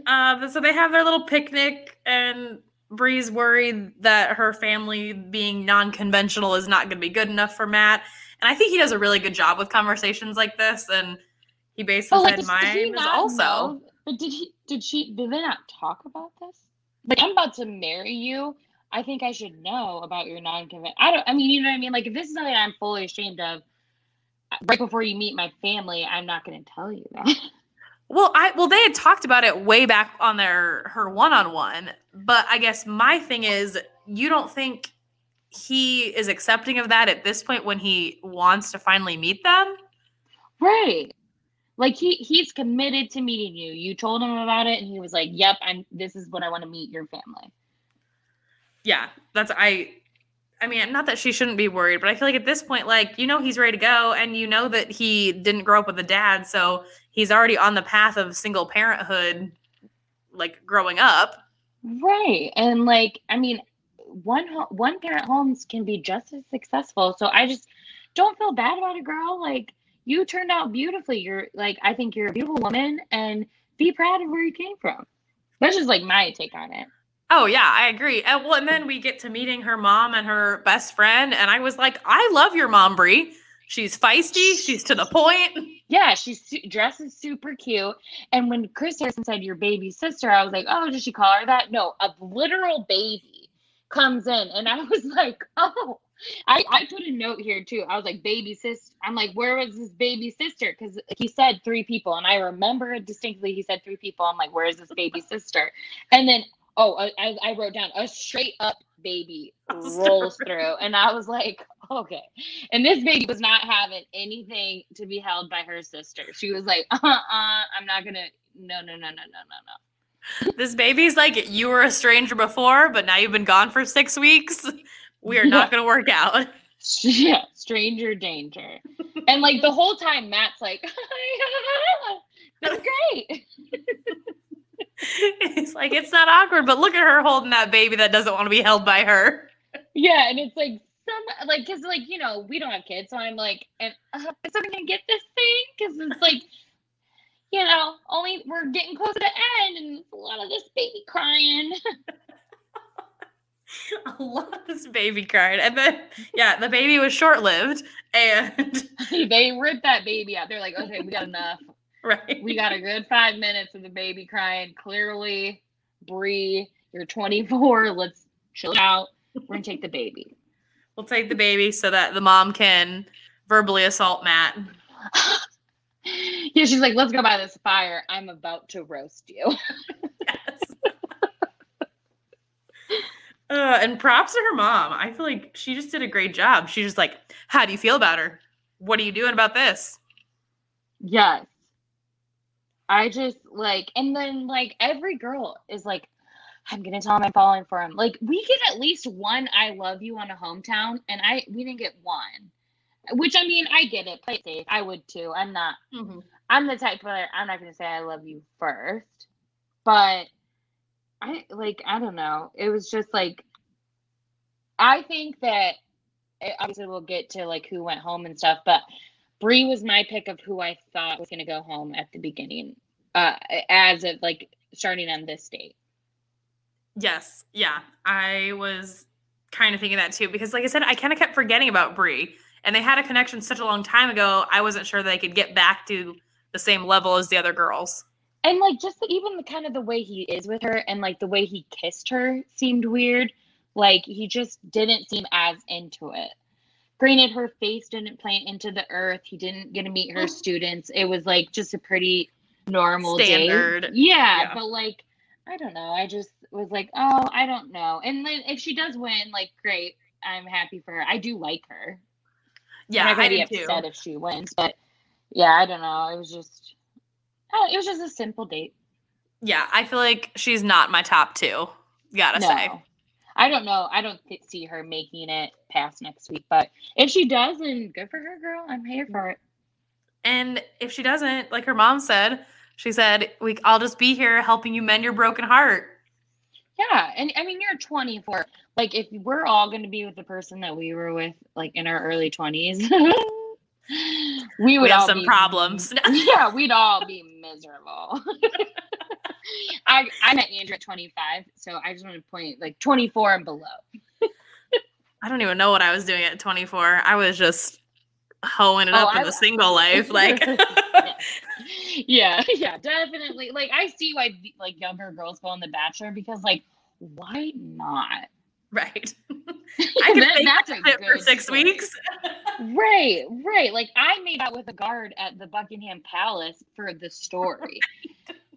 Speaker 1: um <laughs> so they have their little picnic and Bri's worried that her family being non-conventional is not going to be good enough for Matt. And I think he does a really good job with conversations like this. And he basically
Speaker 2: oh, like,
Speaker 1: said, "Mine is also."
Speaker 2: know? But did he? Did she? Did they not talk about this? Like, I'm about to marry you. I think I should know about your non-conventional. I don't. I mean, you know what I mean. Like, if this is something I'm fully ashamed of, right before you meet my family, I'm not going to tell you that. <laughs>
Speaker 1: Well, I well they had talked about it way back on their her one-on-one, but I guess my thing is you don't think he is accepting of that at this point when he wants to finally meet them?
Speaker 2: right. Like he he's committed to meeting you. You told him about it, and he was like, "Yep, I'm. This is what I want to meet your family."
Speaker 1: Yeah, that's I I mean, not that she shouldn't be worried, but I feel like at this point like you know he's ready to go and you know that he didn't grow up with a dad, so he's already on the path of single parenthood like growing up.
Speaker 2: Right. And like, I mean, one one parent homes can be just as successful. So I just don't feel bad about it, girl. Like you turned out beautifully. You're like, I think you're a beautiful woman and be proud of where you came from. That's just like my take on it.
Speaker 1: Oh yeah, I agree. And well, and then we get to meeting her mom and her best friend, and I was like, I love your mom, Bri. She's feisty. She's to the point.
Speaker 2: Yeah, she's su- dresses super cute. And when Chris Harrison said your baby sister, I was like, oh, did she call her that? No, a literal baby comes in, and I was <laughs> like, oh. I, I put a note here too. I was like, baby sister. I'm like, where was this baby sister? Because he said three people, and I remember distinctly he said three people. I'm like, where is this baby <laughs> sister? And then, oh, I, I wrote down a straight up baby <laughs> rolls through, and I was like, okay. And this baby was not having anything to be held by her sister. She was like, uh, uh I'm not gonna. No, no, no, no, no, no, no.
Speaker 1: This baby's like, you were a stranger before, but now you've been gone for six weeks. We are not going to work out. <laughs>
Speaker 2: Yeah, stranger danger. and like the whole time, Matt's like, <laughs> that's great. <laughs>
Speaker 1: it's like it's not awkward, but look at her holding that baby that doesn't want to be held by her.
Speaker 2: Yeah, and it's like some like because like you know we don't have kids, so I'm like, and uh, is someone gonna get this thing? Because it's like, you know, only we're getting close to the end, and a lot of this baby crying. <laughs>
Speaker 1: I love this baby card. And then, yeah, the baby was short lived. And, <laughs>
Speaker 2: they ripped that baby out. They're like, okay, we got enough. <laughs>
Speaker 1: right.
Speaker 2: We got a good five minutes of the baby crying. Clearly, Bri, you're 24. Let's chill out. We're gonna take the baby.
Speaker 1: We'll take the baby so that the mom can verbally assault Matt.
Speaker 2: yeah, she's like, let's go by this fire. I'm about to roast you.
Speaker 1: Yes. Uh, and props to her mom. I feel like she just did a great job. She's just like, How do you feel about her? What are you doing about this?
Speaker 2: Yes. I just like, and then like every girl is like, I'm gonna tell him I'm falling for him. Like we get at least one I love you on a hometown, and I we didn't get one. Which I mean, I get it. Play it safe. I would too. I'm not.
Speaker 1: Mm-hmm.
Speaker 2: I'm the type where I'm not gonna say I love you first, but I like I don't know. It was just like I think that obviously we'll get to like who went home and stuff, but Bri was my pick of who I thought was gonna go home at the beginning, uh, as of like starting on this date.
Speaker 1: Yes. Yeah. I was kind of thinking that too because, like I said, I kind of kept forgetting about Bri, and they had a connection such a long time ago. I wasn't sure they could get back to the same level as the other girls.
Speaker 2: And like just the, even the kind of the way he is with her and like the way he kissed her seemed weird. Like he just didn't seem as into it. granted, her face didn't plant into the earth. He didn't get to meet her mm. students. It was like just a pretty normal
Speaker 1: Standard.
Speaker 2: day. Yeah,
Speaker 1: Yeah.
Speaker 2: but like, I don't know. I just was like, oh, I don't know. And then if she does win, like, great. I'm happy for her. I do like her.
Speaker 1: Yeah,
Speaker 2: I'm not
Speaker 1: I
Speaker 2: gonna be
Speaker 1: too.
Speaker 2: if she wins, but yeah, I don't know. It was just, oh, it was just a simple date.
Speaker 1: Yeah, I feel like she's not my top two. Gotta say.
Speaker 2: I don't know. I don't th- see her making it past next week, but if she does, then good for her, girl. I'm here for it.
Speaker 1: And if she doesn't, like her mom said, she said, "We, I'll just be here helping you mend your broken heart."
Speaker 2: Yeah, and I mean, you're 24. Like, if we're all going to be with the person that we were with, like in our early 20s, <laughs> we would
Speaker 1: We have some problems. <laughs>
Speaker 2: yeah, we'd all be miserable. <laughs> I I met Andrew at 25, so I just want to point like 24 and below.
Speaker 1: I don't even know what I was doing at 24. I was just hoeing it
Speaker 2: Oh,
Speaker 1: up in the single life. <laughs> Like, <laughs>
Speaker 2: yeah, yeah, definitely. Like I see why like younger girls go on The Bachelor because like why not?
Speaker 1: Right. <laughs> I <laughs> can
Speaker 2: That- that's
Speaker 1: that
Speaker 2: a
Speaker 1: for six
Speaker 2: story.
Speaker 1: weeks. <laughs>
Speaker 2: Right, right. Like I made out with a guard at the Buckingham Palace for the story.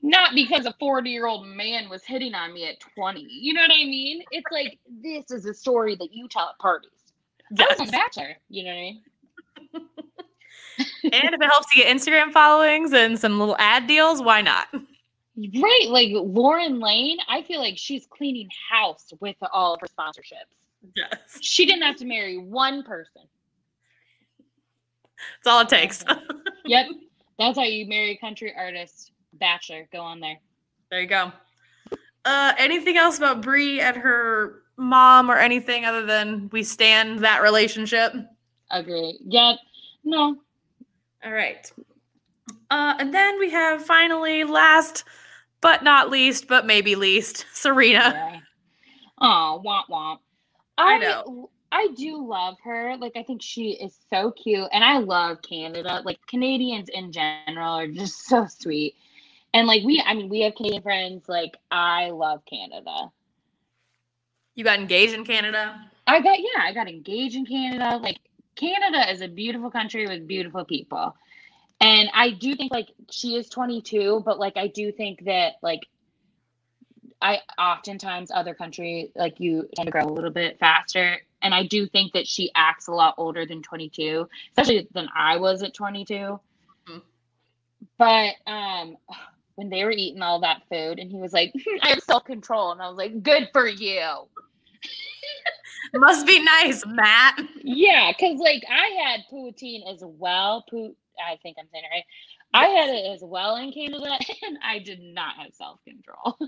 Speaker 2: Not because a 40 year old man was hitting on me at 20. You know what I mean? It's like, this is a story that you tell at parties. I was
Speaker 1: Yes.
Speaker 2: a bachelor. You know what I mean?
Speaker 1: and if it helps you get Instagram followings and some little ad deals, why not?
Speaker 2: Right. Like Lauren Lane, I feel like she's cleaning house with all of her sponsorships.
Speaker 1: Yes.
Speaker 2: She didn't have to marry one person.
Speaker 1: That's all it takes. <laughs>
Speaker 2: Yep. That's how you marry a country artist. Bachelor. Go on there.
Speaker 1: there you go. Uh, anything else about Bri and her mom or anything other than we stand that relationship?
Speaker 2: Agree. Yep. No.
Speaker 1: All right. Uh, and then we have finally, last but not least, but maybe least, <laughs> Serena.
Speaker 2: Yeah. Oh, womp womp.
Speaker 1: I know.
Speaker 2: I do love her. Like, I think she is so cute. And I love Canada. Like, Canadians in general are just so sweet. And, like, we, I mean, we have Canadian friends. Like, I love Canada.
Speaker 1: You got engaged in Canada.
Speaker 2: I got, yeah, I got engaged in Canada. Like, Canada is a beautiful country with beautiful people. And I do think, like, she is 22, but, like, I do think that, like, I oftentimes other country like you tend to grow a little bit faster, and I do think that she acts a lot older than 22, especially than I was at 22.
Speaker 1: Mhm.
Speaker 2: But um, when they were eating all that food, and he was like, "I have self control," and I was like, "Good for you."
Speaker 1: Must be nice, Matt.
Speaker 2: Yeah, because like I had poutine as well. I think I'm saying it right. I had it as well in Canada, <laughs> and I did not have self control. <laughs>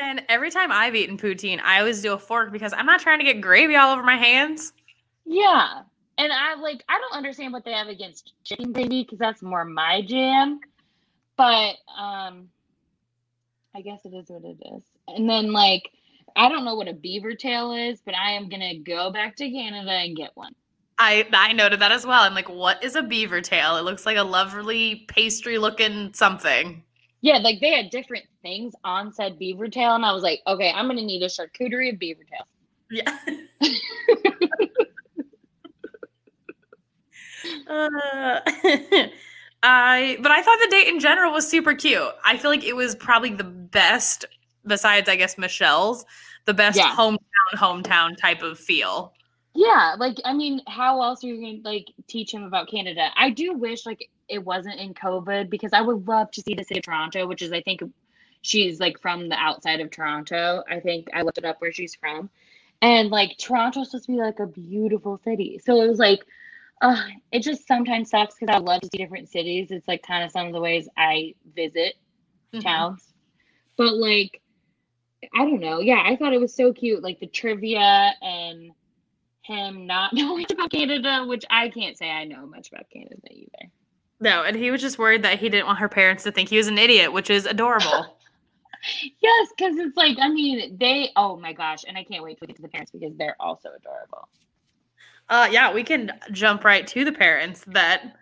Speaker 1: And every time I've eaten poutine, I always do a fork because I'm not trying to get gravy all over my hands.
Speaker 2: Yeah. And I like I don't understand what they have against chicken gravy because that's more my jam. But um I guess it is what it is. And then like I don't know what a beaver tail is, but I am gonna go back to Canada and get one.
Speaker 1: I I noted that as well. I'm like, what is a beaver tail? It looks like a lovely pastry looking something.
Speaker 2: Yeah, like they had different things on said beaver tail, and I was like, okay, I'm gonna need a charcuterie of beaver tail.
Speaker 1: Yeah. <laughs> uh, <laughs> I but I thought the date in general was super cute. I feel like it was probably the best, besides I guess Michelle's, the best
Speaker 2: Yeah.
Speaker 1: hometown hometown type of feel.
Speaker 2: Yeah, like I mean, how else are you going to like teach him about Canada? I do wish like it wasn't in COVID because I would love to see the city of Toronto, which is I think she's like from the outside of Toronto. I think I looked it up where she's from. And like Toronto's supposed to be like a beautiful city. So it was like uh it just sometimes sucks because I love to see different cities. It's like kind of some of the ways I visit
Speaker 1: Mhm.
Speaker 2: towns. But like I don't know. Yeah, I thought it was so cute. Like the trivia and him not <laughs> knowing about Canada, which I can't say I know much about Canada either.
Speaker 1: No, and he was just worried that he didn't want her parents to think he was an idiot, which is adorable. <laughs>
Speaker 2: Yes, because it's like, I mean, they, oh my gosh, and I can't wait to get to the parents because they're also adorable.
Speaker 1: Uh, yeah, we can jump right to the parents. That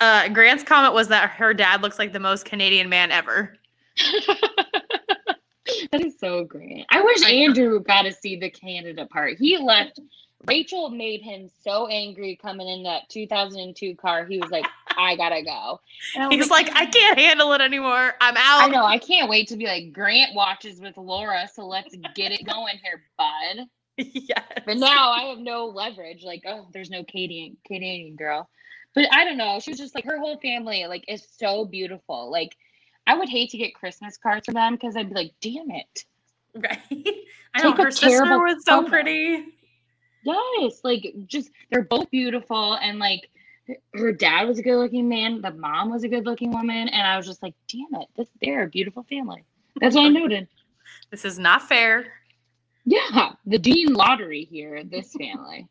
Speaker 1: uh, Grant's comment was that her dad looks like the most Canadian man ever. <laughs> <laughs>
Speaker 2: that is so great. I wish Andrew got to see the Canada part. He left. Rachel made him so angry coming in that 2002 car. He was like, "I gotta go."
Speaker 1: He's like, "I can't handle it anymore. I'm out."
Speaker 2: I know. I can't wait to be like Grant watches with Laura. So let's get it going here, bud. <laughs>
Speaker 1: Yes.
Speaker 2: But now I have no leverage. Like, oh, there's no Canadian Canadian girl. But I don't know. She was just like her whole family like is so beautiful. Like I would hate to get Christmas cards for them because I'd be like, damn it.
Speaker 1: Right. <laughs> I know her sister was so photo. pretty.
Speaker 2: Yes, like just they're both beautiful and like her dad was a good looking man, the mom was a good looking woman, and I was just like, damn it, this they're a beautiful family. That's what I <laughs> noted.
Speaker 1: This is not fair.
Speaker 2: Yeah, the Dean lottery here, this family.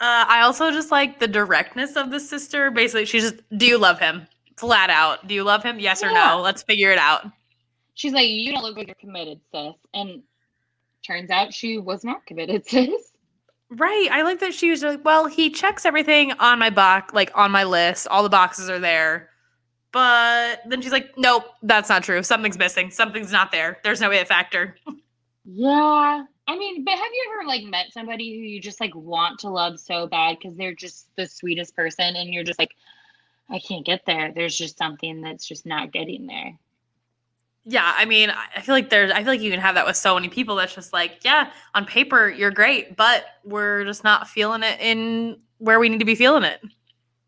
Speaker 1: Uh, I also just like the directness of the sister. Basically, she's just, do you love him? Flat out. Do you love him? Yes yeah. or no? Let's figure it out.
Speaker 2: She's like, you don't look like you're committed, sis. And turns out she was not committed, <laughs> sis.
Speaker 1: Right. I like that she was like, well, he checks everything on my box, like on my list. All the boxes are there. But then she's like, nope, that's not true. Something's missing. Something's not there. There's no it factor.
Speaker 2: yeah. I mean, but have you ever like met somebody who you just like want to love so bad because they're just the sweetest person and you're just like, I can't get there. There's just something that's just not getting there.
Speaker 1: Yeah, I mean, I feel like there's I feel like you can have that with so many people that's just like, yeah, on paper you're great, but we're just not feeling it in where we need to be feeling it.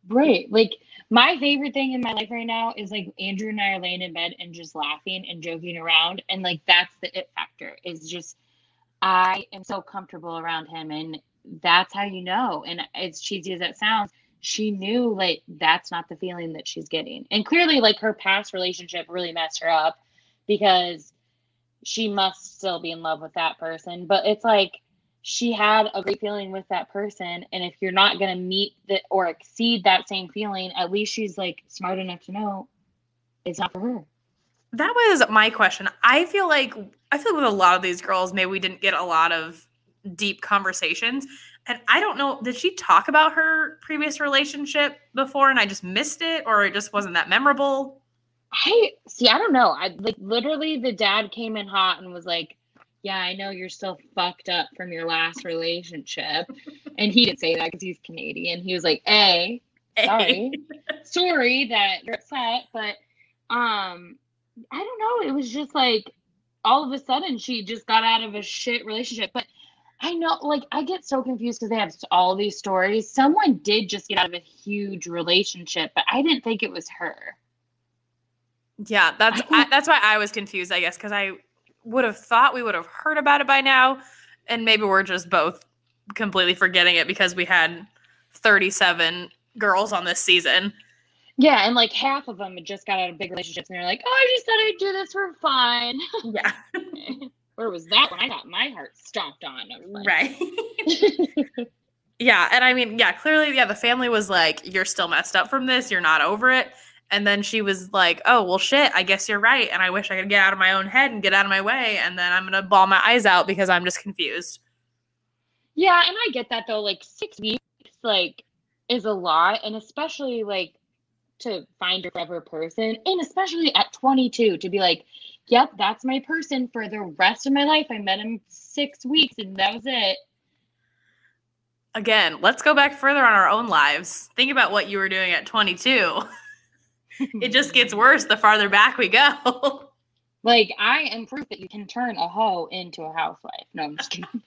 Speaker 2: Right. Like my favorite thing in my life right now is like Andrew and I are laying in bed and just laughing and joking around and like that's the it factor is just I am so comfortable around him and that's how you know. And as cheesy as that sounds, she knew like that's not the feeling that she's getting. And clearly like her past relationship really messed her up because she must still be in love with that person. But it's like she had a great feeling with that person and if you're not going to meet the or exceed that same feeling, at least she's like smart enough to know it's not for her.
Speaker 1: That was my question. I feel like I feel like with a lot of these girls maybe we didn't get a lot of deep conversations and I don't know, did she talk about her previous relationship before and I just missed it or it just wasn't that memorable?
Speaker 2: I see, I don't know. I like literally the dad came in hot and was like, Yeah, I know you're still fucked up from your last relationship. and he didn't say that because he's Canadian. He was like, A, sorry. <laughs> sorry that you're upset, but um I don't know. It was just like all of a sudden she just got out of a shit relationship. But I know, like, I get so confused because they have all these stories. Someone did just get out of a huge relationship, but I didn't think it was her.
Speaker 1: Yeah, that's I, that's why I was confused. I guess because I would have thought we would have heard about it by now, and maybe we're just both completely forgetting it because we had thirty-seven girls on this season.
Speaker 2: Yeah, and like half of them had just got out of big relationships, and they're like, "Oh, I just thought I'd do this for fun."
Speaker 1: Yeah. <laughs>
Speaker 2: Where was that when I got my heart stomped on?
Speaker 1: Like, right. <laughs> yeah. And I mean, yeah, clearly, yeah, the family was like, you're still messed up from this. You're not over it. And then she was like, oh, well, shit, I guess you're right. And I wish I could get out of my own head and get out of my way. And then I'm going to bawl my eyes out because I'm just confused.
Speaker 2: Yeah. And I get that though. Like six weeks, like, is a lot. And especially like to find your forever person. And especially at 22 to be like, yep, that's my person for the rest of my life. I met him six weeks and that was it.
Speaker 1: Again, let's go back further on our own lives. Think about what you were doing at 22. it just <laughs> gets worse the farther back we go.
Speaker 2: like, I am proof that you can turn a hoe into a housewife. No, I'm just kidding.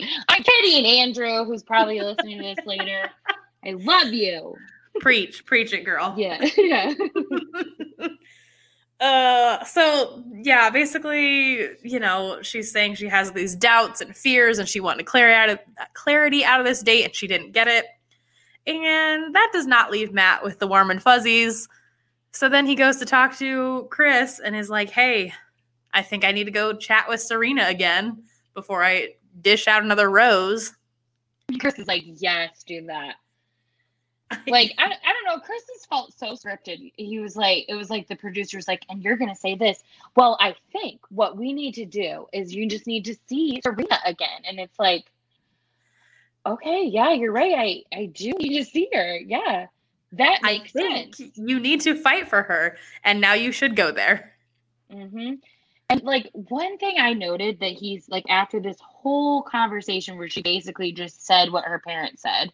Speaker 2: <laughs> I'm kidding, Andrew, who's probably listening to this later. I love you.
Speaker 1: Preach, preach it, girl.
Speaker 2: Yeah. <laughs> yeah.
Speaker 1: Uh, so yeah, basically, you know, she's saying she has these doubts and fears, and she wanted clarity out of clarity out of this date, and she didn't get it. And that does not leave Matt with the warm and fuzzies. So then he goes to talk to Chris and is like, "Hey, I think I need to go chat with Serena again before I dish out another rose."
Speaker 2: Chris is like, "Yes, do that." <laughs> like I, I don't know chris's felt so scripted. He was like it was like the producer's like and you're gonna say this. Well i think what we need to do is you just need to see serena again and it's like okay yeah you're right i i do need to see her yeah. That makes sense.
Speaker 1: you need to fight for her and now you should go there.
Speaker 2: Mm-hmm. And like one thing I noted that he's like after this whole conversation where she basically just said what her parents said,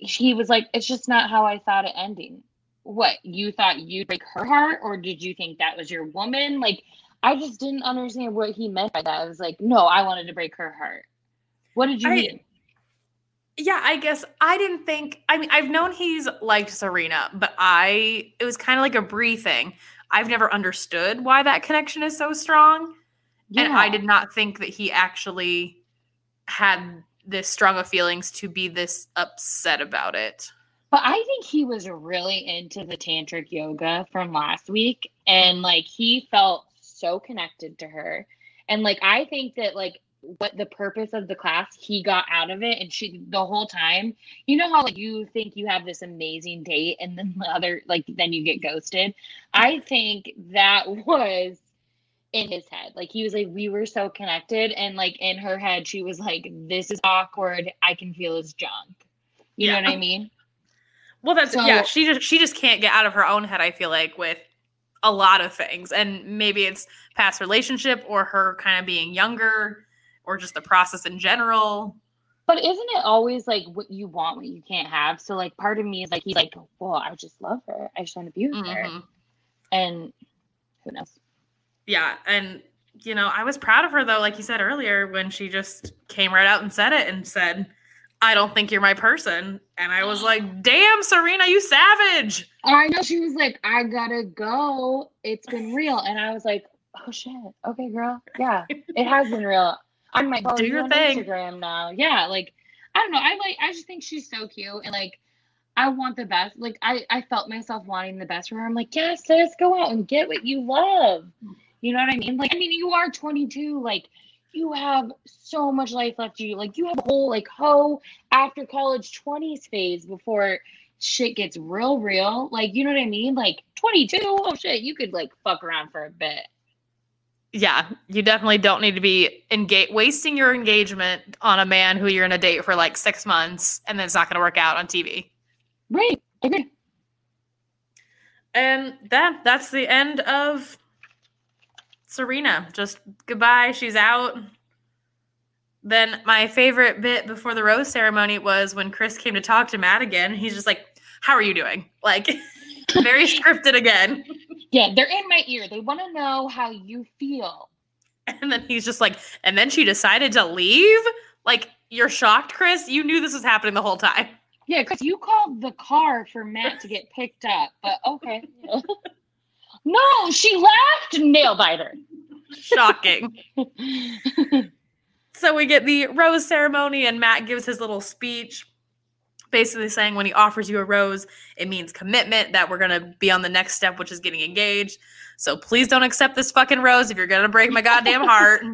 Speaker 2: he was like, It's just not how I thought it ending. What you thought you'd break her heart, or did you think that was your woman? Like, I just didn't understand what he meant by that. I was like, No, I wanted to break her heart. What did you
Speaker 1: I-
Speaker 2: mean?
Speaker 1: Yeah, I guess I didn't think. I mean, I've known he's liked Serena, but I it was kind of like a Bri thing. I've never understood why that connection is so strong, and I did not think that he actually had this strong of feelings to be this upset about it.
Speaker 2: But I think he was really into the tantric yoga from last week and like he felt so connected to her. And like I think that like what the purpose of the class he got out of it and she the whole time you know how like you think you have this amazing date and then the other like then you get ghosted i think that <laughs> was in his head like he was like we were so connected and like in her head she was like this is awkward i can feel his junk you know what i mean
Speaker 1: Well, that's
Speaker 2: So-
Speaker 1: yeah. She just she just can't get out of her own head. I feel like with a lot of things, and maybe it's past relationship or her kind of being younger, or just the process in general.
Speaker 2: But isn't it always like what you want, what you can't have? So like part of me is like he's like, well, I just love her. I just want to be with her.
Speaker 1: Mhm.
Speaker 2: And who knows?
Speaker 1: Yeah, and you know, I was proud of her though, like you said earlier, when she just came right out and said it and said, "I don't think you're my person," and I was like, "Damn, Serena, you savage!"
Speaker 2: I know she was like, I gotta go. It's been real. And I was like, oh shit. Okay, girl. Yeah, it has been real. I might follow
Speaker 1: Do your
Speaker 2: on
Speaker 1: thing.
Speaker 2: Instagram now. Yeah, like I don't know. I like I just think she's so cute and like I want the best. Like I I felt myself wanting the best for her. I'm like, yes, sis, go out and get what you love. You know what I mean? Like I mean, you are 22. Like you have so much life left to you. Like you have a whole like hoe after college 20s phase before shit gets real real. Like you know what I mean? Like 22. Oh shit, you could like fuck around for a bit.
Speaker 1: Yeah, you definitely don't need to be engage wasting your engagement on a man who you're in a date for like six months, and then it's not going to work out on TV.
Speaker 2: Right. Okay.
Speaker 1: And that that's the end of Serena. Just goodbye. She's out. Then my favorite bit before the rose ceremony was when Chris came to talk to Matt again. He's just like, "How are you doing?" Like <laughs> very <laughs> scripted again.
Speaker 2: Yeah, they're in my ear. They want to know how you feel.
Speaker 1: And then he's just like, and then she decided to leave? Like, you're shocked, Chris? You knew this was happening the whole time.
Speaker 2: Yeah, because you called the car for Matt to get picked up, but okay. <laughs> no, she laughed, Nail biter.
Speaker 1: Shocking. <laughs> so we get the rose ceremony, and Matt gives his little speech, basically saying when he offers you a rose, it means commitment that we're going to be on the next step, which is getting engaged. So please don't accept this fucking rose if you're going to break my goddamn heart. <laughs>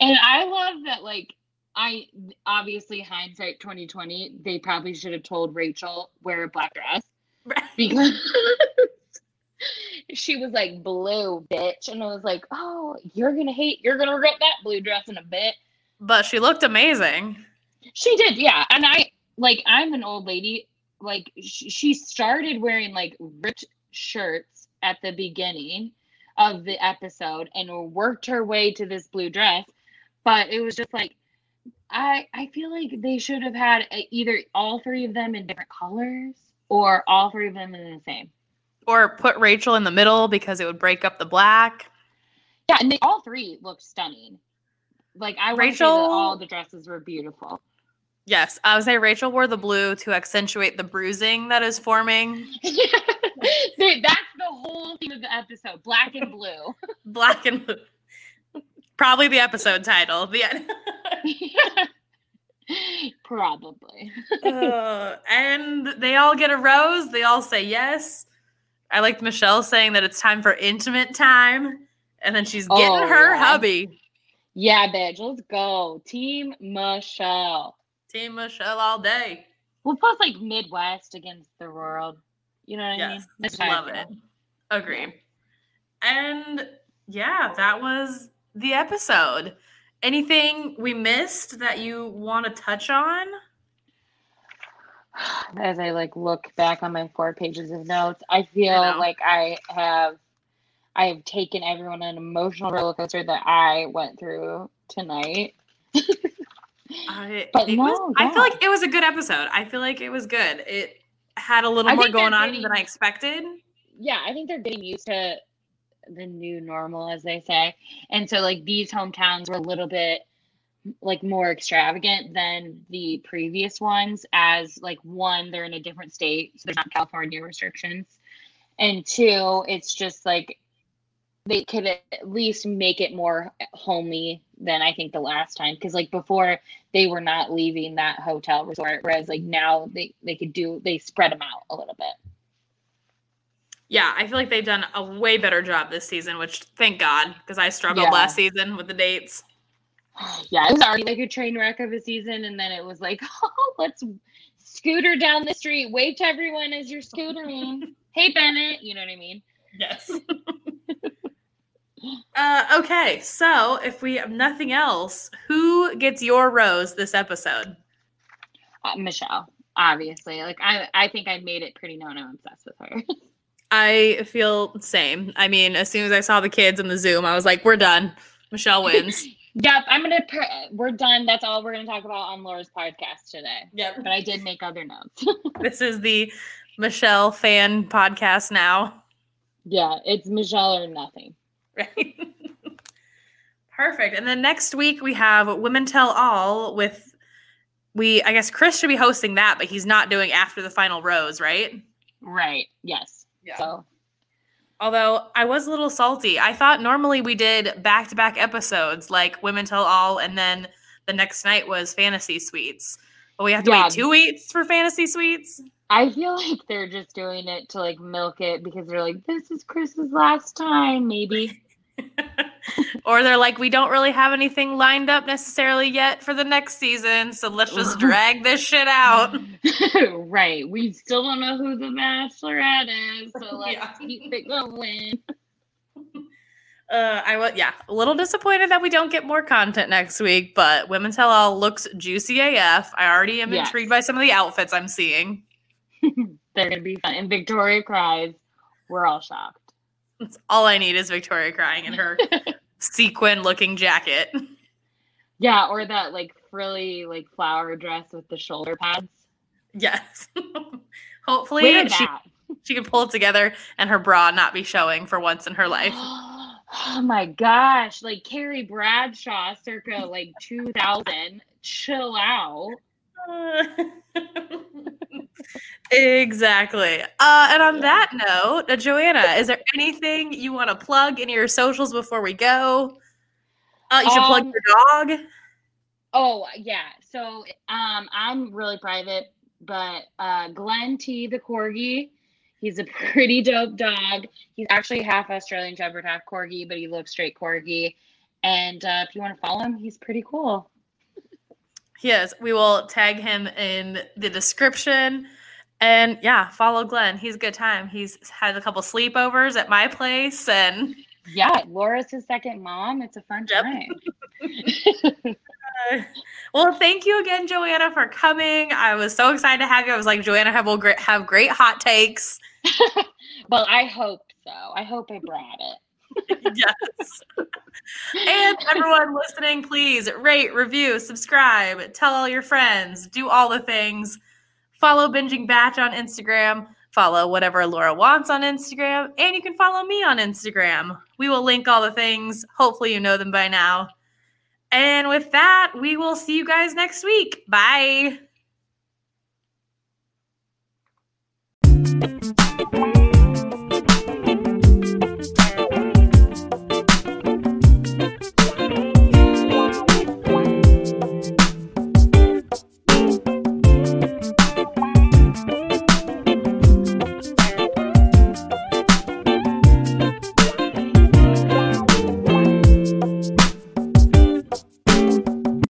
Speaker 2: And I love that, like, I obviously hindsight 2020, they probably should have told Rachel wear a black dress because <laughs> she was like blue bitch. And I was like, oh, you're gonna hate, you're gonna regret that blue dress in a bit.
Speaker 1: but she looked amazing.
Speaker 2: She did, yeah. And I like I'm an old lady. Like sh- she started wearing like ripped shirts at the beginning of the episode and worked her way to this blue dress. But it was just like I I feel like they should have had uh, either all three of them in different colors or all three of them in the same.
Speaker 1: Or put Rachel in the middle because it would break up the black.
Speaker 2: Yeah, and they all three looked stunning. Like I want to say that
Speaker 1: Rachel-
Speaker 2: all the dresses were beautiful.
Speaker 1: Yes, I would say Rachel wore the blue to accentuate the bruising that is forming. <laughs>
Speaker 2: They- That's the whole theme of the episode: black and blue. <laughs>
Speaker 1: Black and blue. Probably the episode title. The end. <laughs>
Speaker 2: Probably.
Speaker 1: Uh, and they all get a rose. They all say yes. I liked Michelle saying that it's time for intimate time. And then she's getting
Speaker 2: Oh,
Speaker 1: her
Speaker 2: yeah.
Speaker 1: hubby.
Speaker 2: Yeah, bitch. Let's go, Team Michelle.
Speaker 1: Team Michelle all day.
Speaker 2: We'll plus like Midwest against the world. You know what I mean?
Speaker 1: Yes.
Speaker 2: That's
Speaker 1: Love it. Agree. And yeah, that was the episode. Anything we missed that you want to touch on?
Speaker 2: As I like look back on my four pages of notes, I feel
Speaker 1: I
Speaker 2: like I have I have taken everyone on an emotional roller coaster that I went through tonight.
Speaker 1: I, <laughs>
Speaker 2: But
Speaker 1: it was-
Speaker 2: no,
Speaker 1: I feel like it was a good episode. I feel like it was good. It had a little
Speaker 2: I
Speaker 1: more going on
Speaker 2: getting-
Speaker 1: than I expected.
Speaker 2: yeah, I think they're getting used to the new normal, as they say. And so, like, these hometowns were a little bit like more extravagant than the previous ones, as like one, they're in a different state, so there's not California restrictions. And two, it's just like they could at least make it more homey than I think the last time. Cause like before they were not leaving that hotel resort, whereas like now they, they could do they spread them out a little bit.
Speaker 1: Yeah, I feel like they've done a way better job this season, which thank God, because I struggled
Speaker 2: Yeah.
Speaker 1: last season with the dates. <sighs>
Speaker 2: yeah, it was already like a train wreck of a season, and then it was like, <laughs> oh, let's scooter down the street, wave to everyone as you're scootering. <laughs> hey, Bennett, you know what I mean?
Speaker 1: Yes. <laughs> uh, okay, so if we have nothing else, who gets your rose this episode?
Speaker 2: Uh, Michelle, obviously. Like I, I think I made it pretty known I'm obsessed with her.
Speaker 1: I feel same. I mean, as soon as I saw the kids in the Zoom, I was like, we're done. Michelle wins.
Speaker 2: Yep, I'm gonna. Per- we're done. That's all we're gonna talk about on Laura's podcast today.
Speaker 1: yep.
Speaker 2: But I did make other notes. <laughs>
Speaker 1: This is the Michelle fan podcast now.
Speaker 2: yeah, it's Michelle or nothing.
Speaker 1: Right. <laughs> Perfect. And then next week we have Women Tell All with we I guess Chris should be hosting that, but he's not doing after the final rose, right?
Speaker 2: Right. Yes.
Speaker 1: Yeah.
Speaker 2: So
Speaker 1: Although I was a little salty. I thought normally we did back to back episodes like Women Tell All and then the next night was Fantasy Suites. But we have to
Speaker 2: Yeah.
Speaker 1: wait two weeks for Fantasy Suites.
Speaker 2: I feel like they're just doing it to like milk it because they're like, this is Chris's last time, maybe. <laughs>
Speaker 1: or they're like, we don't really have anything lined up necessarily yet for the next season, so let's just <laughs> drag this shit out. <laughs>
Speaker 2: right. We still don't know who the bachelorette is, so let's
Speaker 1: Yeah.
Speaker 2: keep it going.
Speaker 1: Uh, I was yeah, a little disappointed that we don't get more content next week, but Women Tell All looks juicy AF. I already am
Speaker 2: Yes.
Speaker 1: intrigued by some of the outfits I'm seeing.
Speaker 2: They're gonna be fun. And Victoria cries. We're all shocked.
Speaker 1: That's all I need is Victoria crying in her <laughs> sequin looking jacket.
Speaker 2: Yeah, or that like frilly like flower dress with the shoulder pads.
Speaker 1: Yes. <laughs> Hopefully
Speaker 2: Wear
Speaker 1: she,
Speaker 2: that.
Speaker 1: she can pull it together and her bra not be showing for once in her <gasps> life.
Speaker 2: oh my gosh, like Carrie Bradshaw circa like 2000. Chill out. <laughs>
Speaker 1: exactly. Uh, and on that note, uh, Joanna, is there anything you want to plug in your socials before we go? Uh, you should plug
Speaker 2: Um,
Speaker 1: your dog.
Speaker 2: Oh yeah. So um I'm really private, but uh Glenn T the corgi, he's a <laughs> pretty dope dog. He's actually half Australian Shepherd, half corgi, but he looks straight corgi. And uh, if you want to follow him, he's pretty cool.
Speaker 1: Yes, we will tag him in the description. And yeah, follow Glenn. He's a good time. He's had a couple sleepovers at my place and
Speaker 2: Yeah, Laura's his second mom. It's a fun
Speaker 1: Yep.
Speaker 2: time.
Speaker 1: Uh, <laughs> <laughs> well, thank you again, Joanna, for coming. I was so excited to have you. I was like, Joanna have will great have great hot takes. <laughs>
Speaker 2: well, I hope so. I hope I brought it.
Speaker 1: yes. and everyone listening, please rate, review, subscribe, tell all your friends, do all the things. Follow Binging Batch on Instagram. Follow whatever Laura wants on Instagram. And you can follow me on Instagram. We will link all the things. Hopefully, you know them by now. And with that, we will see you guys next week. Bye.